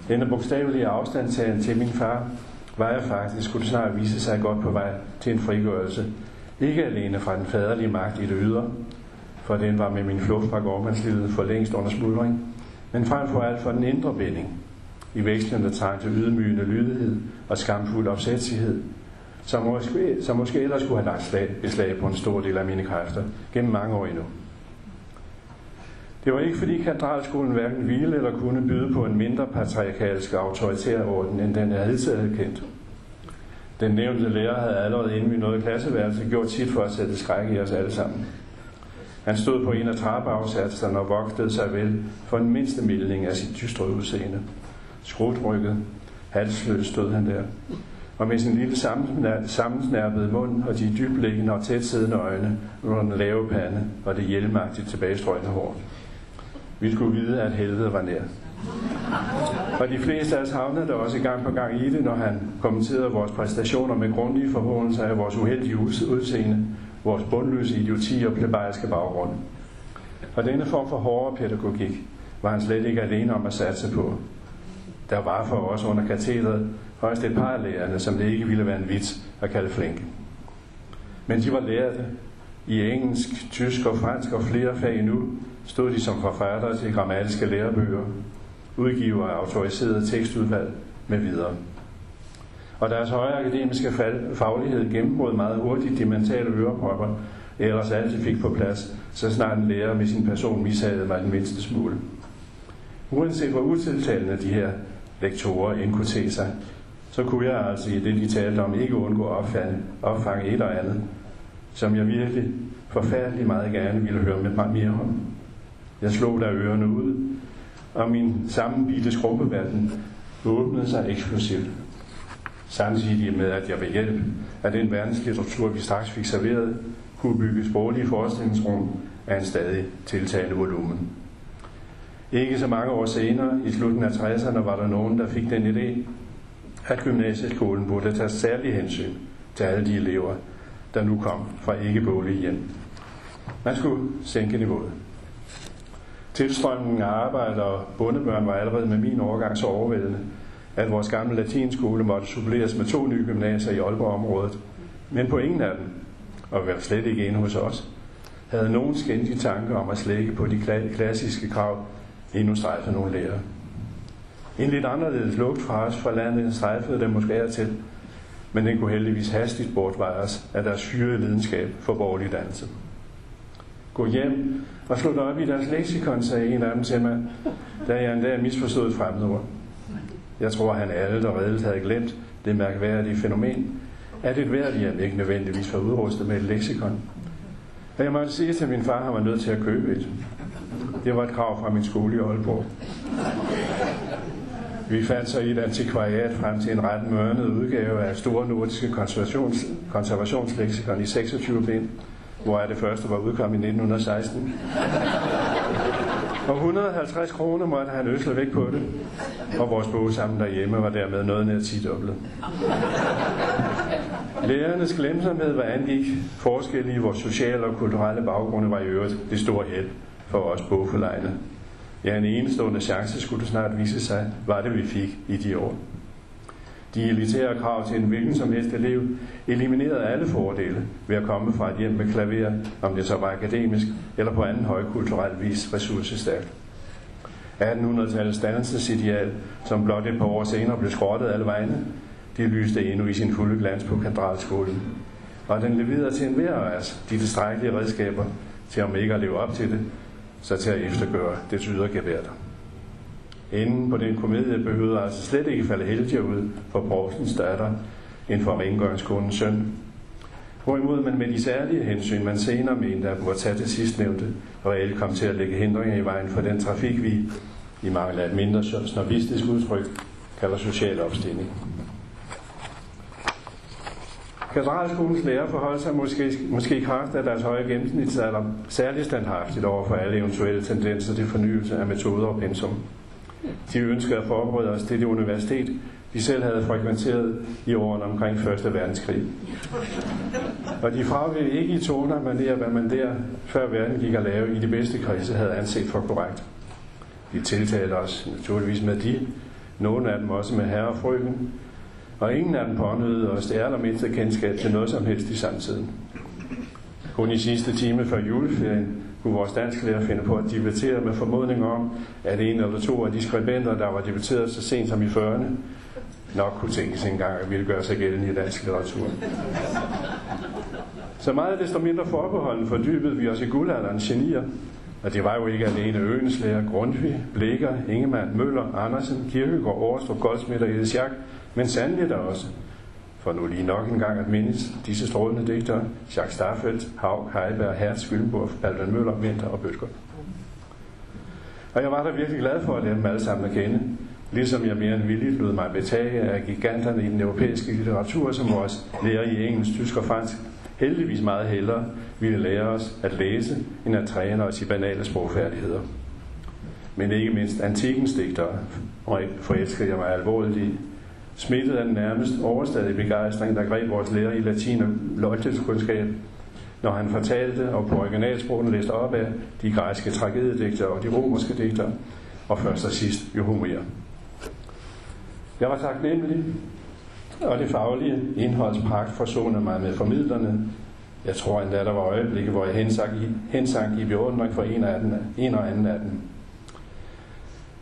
denne bogstavelige afstandtagen til min far, var jeg faktisk, skulle snart vise sig godt på vej til en frigørelse. Ikke alene fra den faderlige magt i det ydre, for den var med min flugt fra gårdmandslivet for længst under smuldring, men frem for alt for den indre binding, i vekslende trang til ydmygende lydighed og skamfuld opsætsighed, som måske, som måske ellers skulle have lagt slag, beslag på en stor del af mine kræfter gennem mange år endnu. Det var ikke fordi katedralskolen hverken ville eller kunne byde på en mindre patriarkalsk autoritær orden, end den jeg havde kendt. Den nævnte lærer havde allerede inden vi nåede klasseværelse gjort sit for at sætte skræk i os alle sammen. Han stod på en af trappeafsatserne og vogtede sig vel for en mindste mildning af sit dystre udseende. Skrutrykket, halsløs stod han der, og med sin lille sammensnærpede mund og de dybliggende og tæt siddende øjne under den lave pande og det hjelmagtigt tilbagestrøgende hår. Vi skulle vide, at helvede var nær. Og de fleste af os havnede der også gang på gang i det, når han kommenterede vores præstationer med grundige forhåndelser af vores uheldige udseende, vores bundløse idioti og plebejerske baggrund. Og denne form for hårdere pædagogik var han slet ikke alene om at satse på. Der var for os under katedret højst et par af lærerne, som det ikke ville være en vits at kalde flinke. Men de var lærte i engelsk, tysk og fransk og flere fag nu, stod de som forfattere til grammatiske lærebøger, udgiver af autoriserede tekstudvalg med videre. Og deres høje akademiske faglighed gennembrød meget hurtigt de mentale ørepropper, ellers altid fik på plads, så snart en lærer med sin person mishagede mig den mindste smule. Uanset hvor utiltalende de her lektorer end kunne se sig, så kunne jeg altså i det, de talte om, ikke undgå at opfange, opfange et eller andet, som jeg virkelig forfærdelig meget gerne ville høre med mig mere om. Jeg slog der ørerne ud, og min sammenbitte skrumpeverden åbnede sig eksplosivt. Samtidig med, at jeg ved hjælp af den verdenslitteratur, vi straks fik serveret, kunne bygge sproglige forestillingsrum af en stadig tiltagende volumen. Ikke så mange år senere, i slutten af 60'erne, var der nogen, der fik den idé, at gymnasieskolen burde tage særlig hensyn til alle de elever, der nu kom fra ikke-bolige hjem. Man skulle sænke niveauet. Tilstrømningen af arbejde og bondebørn var allerede med min overgang så overvældende, at vores gamle latinskole måtte suppleres med to nye gymnasier i Aalborg-området. Men på ingen af dem, og vel slet ikke en hos os, havde nogen skændige tanke om at slække på de klassiske krav, endnu strejfede nogle lærere. En lidt anderledes lugt fra os fra landet strejfede dem måske af til, men den kunne heldigvis hastigt bortvejes af deres fyrede lidenskab for borgerlig dannelse. Gå hjem og slå dig op i deres leksikon, sagde en af dem til mig, da jeg en dag misforstod fremmedord. Jeg tror, han alle der redeligt havde glemt det mærkværdige fænomen, at et hvert hjem ikke nødvendigvis var udrustet med et leksikon. Og jeg måtte sige til min far, at han var nødt til at købe et. Det var et krav fra min skole i Aalborg. Vi fandt så i et antikvariat frem til en ret mørnet udgave af Store Nordiske Konservations, Konservationsleksikon i 26 bind, hvor det første var udkommet i 1916. Og 150 kroner måtte han øsle væk på det, og vores bog sammen derhjemme var dermed noget nær 10 dobbelt. Lærernes glemsomhed, hvad angik forskelle i vores sociale og kulturelle baggrunde, var i øvrigt det store held for os bogforlejne. Ja, en enestående chance skulle det snart vise sig, var det vi fik i de år. De elitære krav til en hvilken som helst elev eliminerede alle fordele ved at komme fra et hjem med klaver, om det så var akademisk eller på anden højkulturel vis ressourcestærkt. 1800-tallets dannelsesideal, som blot et par år senere blev skrottet alle vegne, det lyste endnu i sin fulde glans på katedralskolen. Og den leverede til enhver af os de tilstrækkelige redskaber til om ikke at leve op til det, så til at eftergøre det ydergeværter. Inden på den komedie behøvede altså slet ikke falde heldigere ud for Porsens datter end for rengøringskundens søn. Hvorimod man med de særlige hensyn, man senere mente at må tage til sidstnævnte, reelt kom til at lægge hindringer i vejen for den trafik, vi i mangel af et mindre snobistisk udtryk kalder social opstigning. Katedralskolens lærer forholdt sig måske, måske kraft af deres høje gennemsnitsalder særligt standhaftigt over for alle eventuelle tendenser til fornyelse af metoder og pensum. De ønskede at forberede os til det universitet, de selv havde frekventeret i årene omkring 1. verdenskrig. Og de fravede ikke i toner manér, hvad man der, før verden gik at lave i de bedste krise, havde anset for korrekt. De tiltalte os naturligvis med de, nogle af dem også med herre og frøken, og ingen af dem pånødede os det allermindste kendskab til noget som helst i samtiden. Kun i sidste time før juleferien kunne vores dansklærer finde på at debattere med formodning om, at en eller to af de skribenter, der var debatteret så sent som i 40'erne, nok kunne tænkes engang at ville gøre sig gældende i dansk litteratur. Så meget desto mindre forbeholden fordybede vi os i guldalderens genier, og det var jo ikke alene Øens lærer, Grundtvig, Blikker, Ingemann, Møller, Andersen, Kirkegaard, Aarstrup, Goldsmith og Edesjak, men sandelig der også, for nu lige nok en gang at mindes disse strålende digtere, Jacques Starfeldt, Haug, Heiberg, Hertz, Gyllenborg, Balvin Møller, Winter og Bøtger. Og jeg var da virkelig glad for at lære dem alle sammen at kende, ligesom jeg mere end villigt lod mig betage af giganterne i den europæiske litteratur, som vores lærer i engelsk, tysk og fransk heldigvis meget hellere ville lære os at læse, end at træne os i banale sprogfærdigheder. Men ikke mindst antikens digtere forelskede jeg mig alvorligt i, smittet af den nærmest overstadige begejstring, der greb vores lærer i latin og løjtidskundskab, når han fortalte og på originalsprogen læste op af de græske tragediedigter og de romerske digter, og først og sidst jo Homer. Jeg var taknemmelig, og det faglige indholdspragt forsonede mig med formidlerne. Jeg tror endda, der var øjeblikke, hvor jeg hensank i, hensank i beundring for en, af den, en og anden af dem.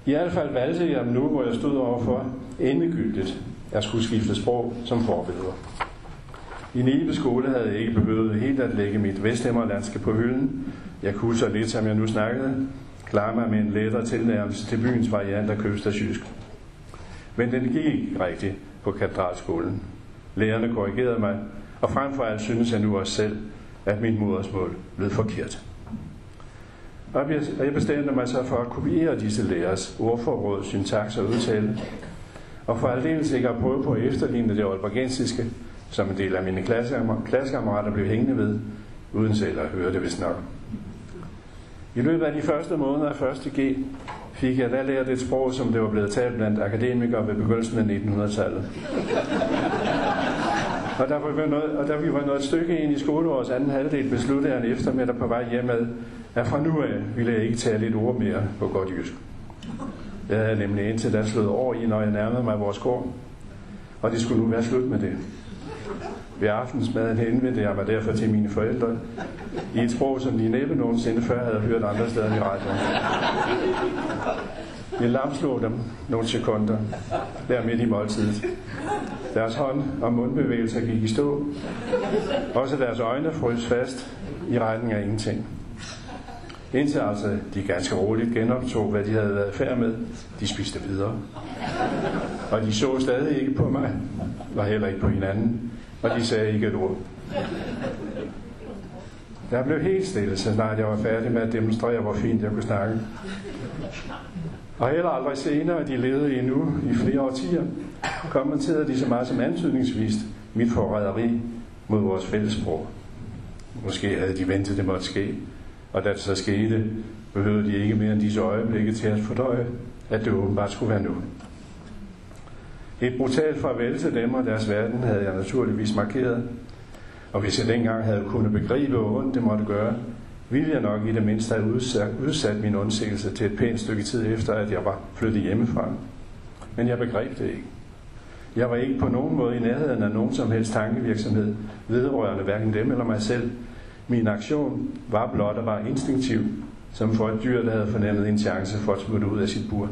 I hvert fald valgte jeg dem nu, hvor jeg stod overfor endegyldigt at skulle skifte sprog som forbilleder. I Nibe skole havde jeg ikke behøvet helt at lægge mit vesthemmerlandske på hylden. Jeg kunne så lidt, som jeg nu snakkede, klare mig med en lettere tilnærmelse til byens variant af købstadsjysk. Men den gik ikke rigtigt på katedralskolen. Lærerne korrigerede mig, og frem for alt synes jeg nu også selv, at mit modersmål lød forkert. Og jeg bestemte mig så for at kopiere disse lærers ordforråd, syntaks og udtale, og for aldeles ikke at prøve på at efterligne det olbergensiske, som en del af mine klassekammerater blev hængende ved, uden selv at høre det vist nok. I løbet af de første måneder af 1. G fik jeg da lært et sprog, som det var blevet talt blandt akademikere ved begyndelsen af 1900-tallet. Og da, vi var noget, og da vi var noget stykke ind i skoleårets anden halvdel, besluttede jeg en eftermiddag på vej hjemad, at fra nu af ville jeg ikke tale et ord mere på godt jysk. Jeg havde nemlig indtil da slået over i, når jeg nærmede mig vores gård. Og det skulle nu være slut med det. Ved aftensmaden henvendte jeg mig derfor til mine forældre i et sprog, som de næppe nogensinde før havde hørt andre steder i radioen. Vi lamslog dem nogle sekunder, der midt i måltidet. Deres hånd- og mundbevægelser gik i stå. Også deres øjne frøs fast i retning af ingenting. Indtil altså de ganske roligt genoptog, hvad de havde været færd med. De spiste videre. Og de så stadig ikke på mig, og heller ikke på hinanden, og de sagde ikke et ord. Der blev helt stille, så snart jeg var færdig med at demonstrere, hvor fint jeg kunne snakke. Og heller aldrig senere, de levede endnu i flere årtier, kommenterede de så meget som antydningsvist mit forræderi mod vores fællesprog. Måske havde de ventet, det måtte ske, og da det så skete, behøvede de ikke mere end disse øjeblikke til at fordøje, at det åbenbart skulle være nu. Et brutalt farvel til dem og deres verden havde jeg naturligvis markeret, og hvis jeg dengang havde kunnet begribe, hvor ondt det måtte gøre, ville jeg nok i det mindste have udsat, udsat min undsigelse til et pænt stykke tid efter, at jeg var flyttet hjemmefra. Men jeg begreb det ikke. Jeg var ikke på nogen måde i nærheden af nogen som helst tankevirksomhed vedrørende hverken dem eller mig selv. Min aktion var blot og var instinktiv, som for et dyr, der havde fornemmet en chance for at smutte ud af sit bur.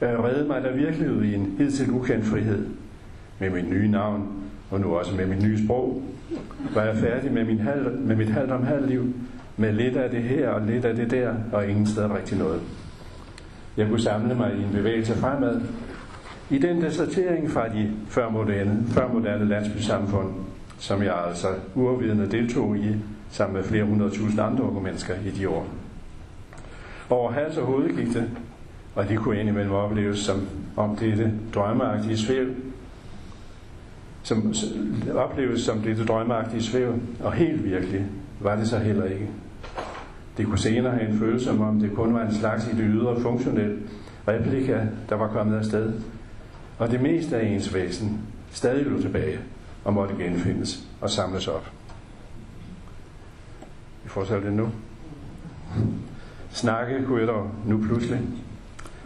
Jeg redde mig der virkelig ud i en hidtil ukendt frihed. Med mit nye navn, og nu også med mit nye sprog, var jeg færdig med, min halv, med mit halvt om halv liv, med lidt af det her og lidt af det der, og ingen sted rigtig noget. Jeg kunne samle mig i en bevægelse fremad, i den desertering fra de førmoderne, førmoderne landsbysamfund, som jeg altså uafvidende deltog i, sammen med flere hundrede tusind andre unge mennesker i de år. Over hals og hoved gik det, og de kunne indimellem opleves som om dette drømmeagtige svæv, som opleves som det drømmeagtige svæv, og helt virkelig var det så heller ikke. Det kunne senere have en følelse som om det kun var en slags i det ydre funktionel replika, der var kommet afsted, og det meste af ens væsen stadig lå tilbage og måtte genfindes og samles op. Vi fortsætter det nu. Snakke kunne jeg dog nu pludselig,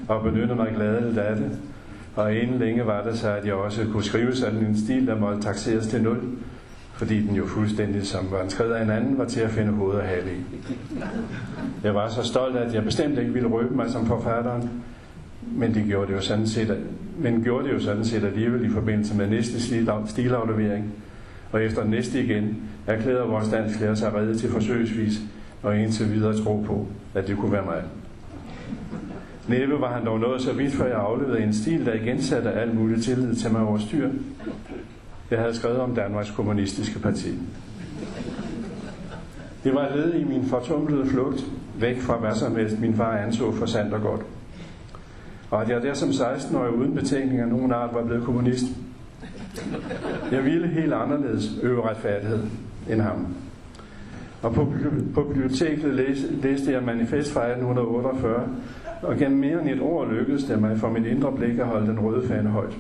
og benytte mig gladeligt af det, og inden længe var det så, at jeg også kunne skrive sådan en stil, der måtte taxeres til nul, fordi den jo fuldstændig, som var en skrevet af en anden, var til at finde hoved og hale i. Jeg var så stolt, at jeg bestemt ikke ville røbe mig som forfatteren, men det gjorde det jo sådan set, men gjorde det jo sådan set alligevel i forbindelse med næste stilaflevering. Og efter næste igen erklærede vores dansklærer sig reddet til forsøgsvis og indtil videre tro på, at det kunne være mig. Næppe var han dog nået så vidt, før jeg afleverede en stil, der igen satte al mulig tillid til mig over styr. Jeg havde skrevet om Danmarks Kommunistiske Parti. Det var led i min fortumlede flugt væk fra hvad som helst min far anså for sandt og godt. Og at jeg der som 16-årig uden betænkning af nogen art var blevet kommunist. Jeg ville helt anderledes øve retfærdighed end ham. Og på, på biblioteket læste, læste jeg manifest fra 1848, og gennem mere end et år lykkedes det mig for mit indre blik at holde den røde fane højt.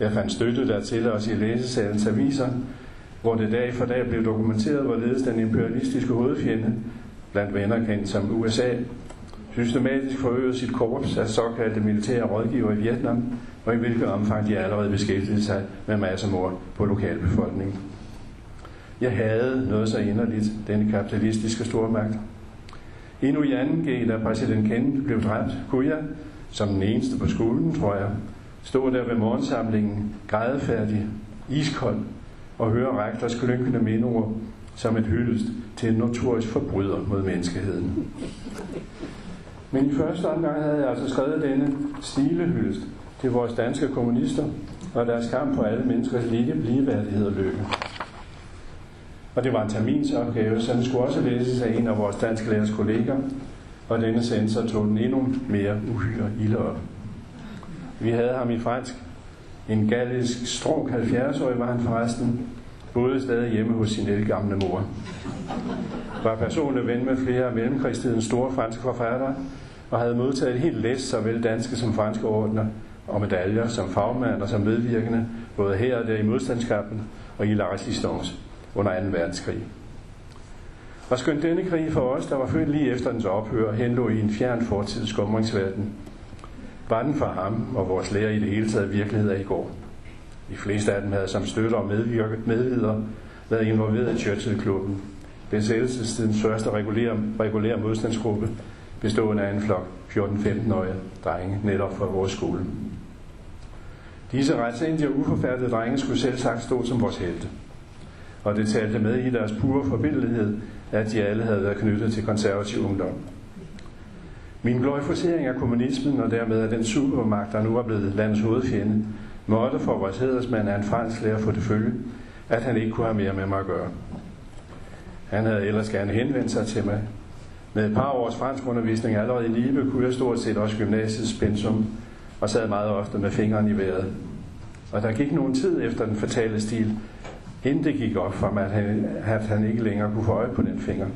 Jeg fandt støtte dertil også i læsesalens aviser, hvor det dag for dag blev dokumenteret, hvorledes den imperialistiske hovedfjende, blandt venner kendt som USA, systematisk forøgede sit korps af såkaldte militære rådgiver i Vietnam, og i hvilket omfang de allerede beskæftigede sig med massemord på lokalbefolkningen. Jeg havde noget så inderligt, denne kapitalistiske stormagt. Endnu i 2G, da præsident Kennedy blev dræbt, kunne jeg, som den eneste på skolen, tror jeg, stå der ved morgensamlingen, grædefærdig, iskold, og høre rektors klynkende mindeord som et hyldest til en notorisk forbryder mod menneskeheden. Men i første omgang havde jeg altså skrevet denne stilehyldest til vores danske kommunister og deres kamp for alle menneskers lige ligeværdighed og lykke. Og det var en terminsopgave, så den skulle også læses af en af vores danske lærers kolleger, og denne sensor tog den endnu mere uhyre ilde op. Vi havde ham i fransk. En gallisk strunk 70-årig var han forresten, boede stadig hjemme hos sin elgamle mor. Var personlig ven med flere af mellemkrigstidens store franske forfattere, og havde modtaget et helt læs såvel danske som franske ordner og medaljer som fagmand og som medvirkende, både her og der i modstandskampen og i La Resistance under 2. verdenskrig. Og skønt denne krig for os, der var født lige efter dens ophør, henlå i en fjern fortids skumringsverden, var den for ham og vores lærer i det hele taget virkelighed af i går. De fleste af dem havde som støtter og medvidere været involveret i Churchill-klubben, besættelsestidens første regulære, regulære modstandsgruppe, bestående af en flok 14-15-årige drenge netop fra vores skole. Disse retsindige og uforfærdede drenge skulle selv sagt stå som vores helte. Og det talte med i deres pure forbindelighed, at de alle havde været knyttet til konservativ ungdom. Min glorificering af kommunismen og dermed af den supermagt, der nu er blevet landets hovedfjende, måtte for vores hedersmand af en fransk lærer få det følge, at han ikke kunne have mere med mig at gøre. Han havde ellers gerne henvendt sig til mig. Med et par års fransk undervisning allerede i Libe kunne jeg stort set også gymnasiets pensum, og sad meget ofte med fingeren i vejret. Og der gik nogen tid efter den fatale stil, inden det gik op for mig, at han, at han ikke længere kunne få øje på den finger.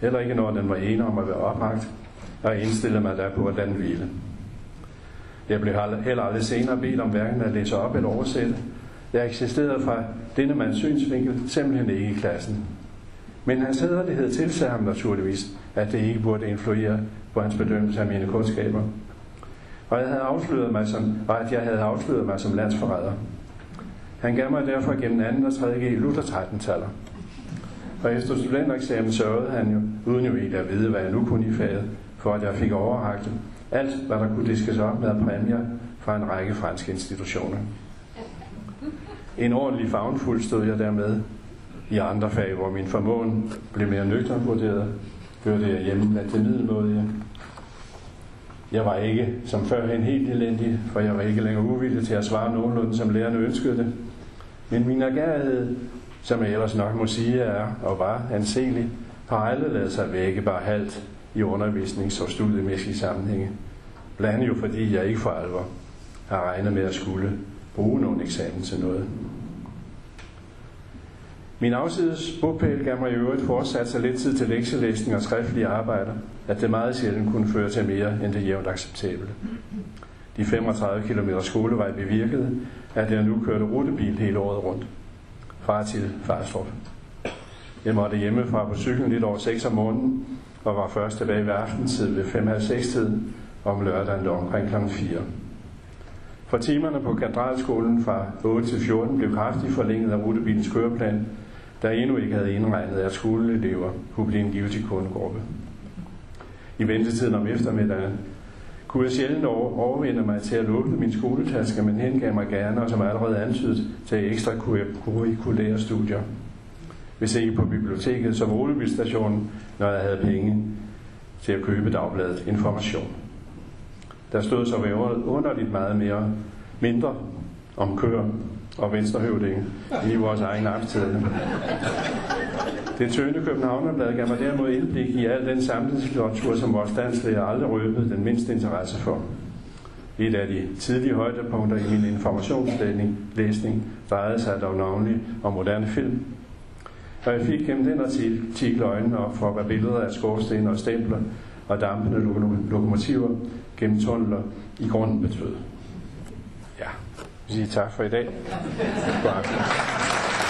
Heller ikke når den var enig om at være opragt, og indstillede mig derpå, at den hvile. Jeg blev heller aldrig senere bedt om hverken at læse op eller oversætte. Jeg eksisterede fra denne mands synsvinkel simpelthen ikke i klassen. Men hans hederlighed tilsagde ham naturligvis, at det ikke burde influere på hans bedømmelse af mine kundskaber. Og, jeg havde afsløret mig som, og at jeg havde afsløret mig som landsforræder. Han gav mig derfor gennem 2. og 3. G Luther 13-taller. Og efter studentereksamen sørgede han jo, uden jo ikke at vide, hvad jeg nu kunne i faget, for at jeg fik overragt alt, hvad der kunne diskes op med præmier fra en række franske institutioner. En ordentlig fagnfuld stod jeg dermed i andre fag, hvor min formåen blev mere nøgtern vurderet, hørte jeg hjemme blandt det middelmådige. Jeg var ikke som førhen helt elendig, for jeg var ikke længere uvillig til at svare nogenlunde, som lærerne ønskede det. Men min agerighed, som jeg ellers nok må sige er og var anselig, har aldrig lavet sig vække bare halvt i undervisnings- og studiemæssige sammenhænge. Blandt andet jo fordi jeg ikke for alvor har regnet med at skulle bruge nogen eksamen til noget. Min afsides bogpæl gav mig i øvrigt fortsat så lidt tid til lektielæsning og skriftlige arbejder, at det meget sjældent kunne føre til mere end det jævnt acceptable. De 35 km skolevej bevirkede, at jeg nu kørte rutebil hele året rundt. Far til Farstrup. Jeg måtte hjemmefra på cyklen lidt over 6 om morgenen, og var først tilbage ved aftentid ved 5.30 tid om lørdagen lå omkring kl. 4. For timerne på katedralskolen fra 8 til 14 blev kraftigt forlænget af rutebilens køreplan, der endnu ikke havde indregnet, at skoleelever kunne blive en givet kundegruppe. I ventetiden om eftermiddagen kunne jeg sjældent overvinde mig til at lukke min skoletaske, men hengav mig gerne, og som allerede antydet, til ekstra kurrikulære studier. Hvis ikke på biblioteket, så var når jeg havde penge til at købe dagbladet Information. Der stod så underligt meget mere mindre om køer og venstrehøvding i vores egen arbejdstid. Det tønde Københavnerblad gav mig derimod indblik i al den samtidslitteratur, som vores danslæger aldrig røbede den mindste interesse for. Et af de tidlige højdepunkter i min informationslæsning læsning drejede sig dog navnlig om moderne film. Og jeg fik gennem den artikel øjnene op for, hvad billeder af skorsten og stempler og dampende lokomotiver gennem tunneler i grunden betød. Ja, sige tak for i dag. God aften.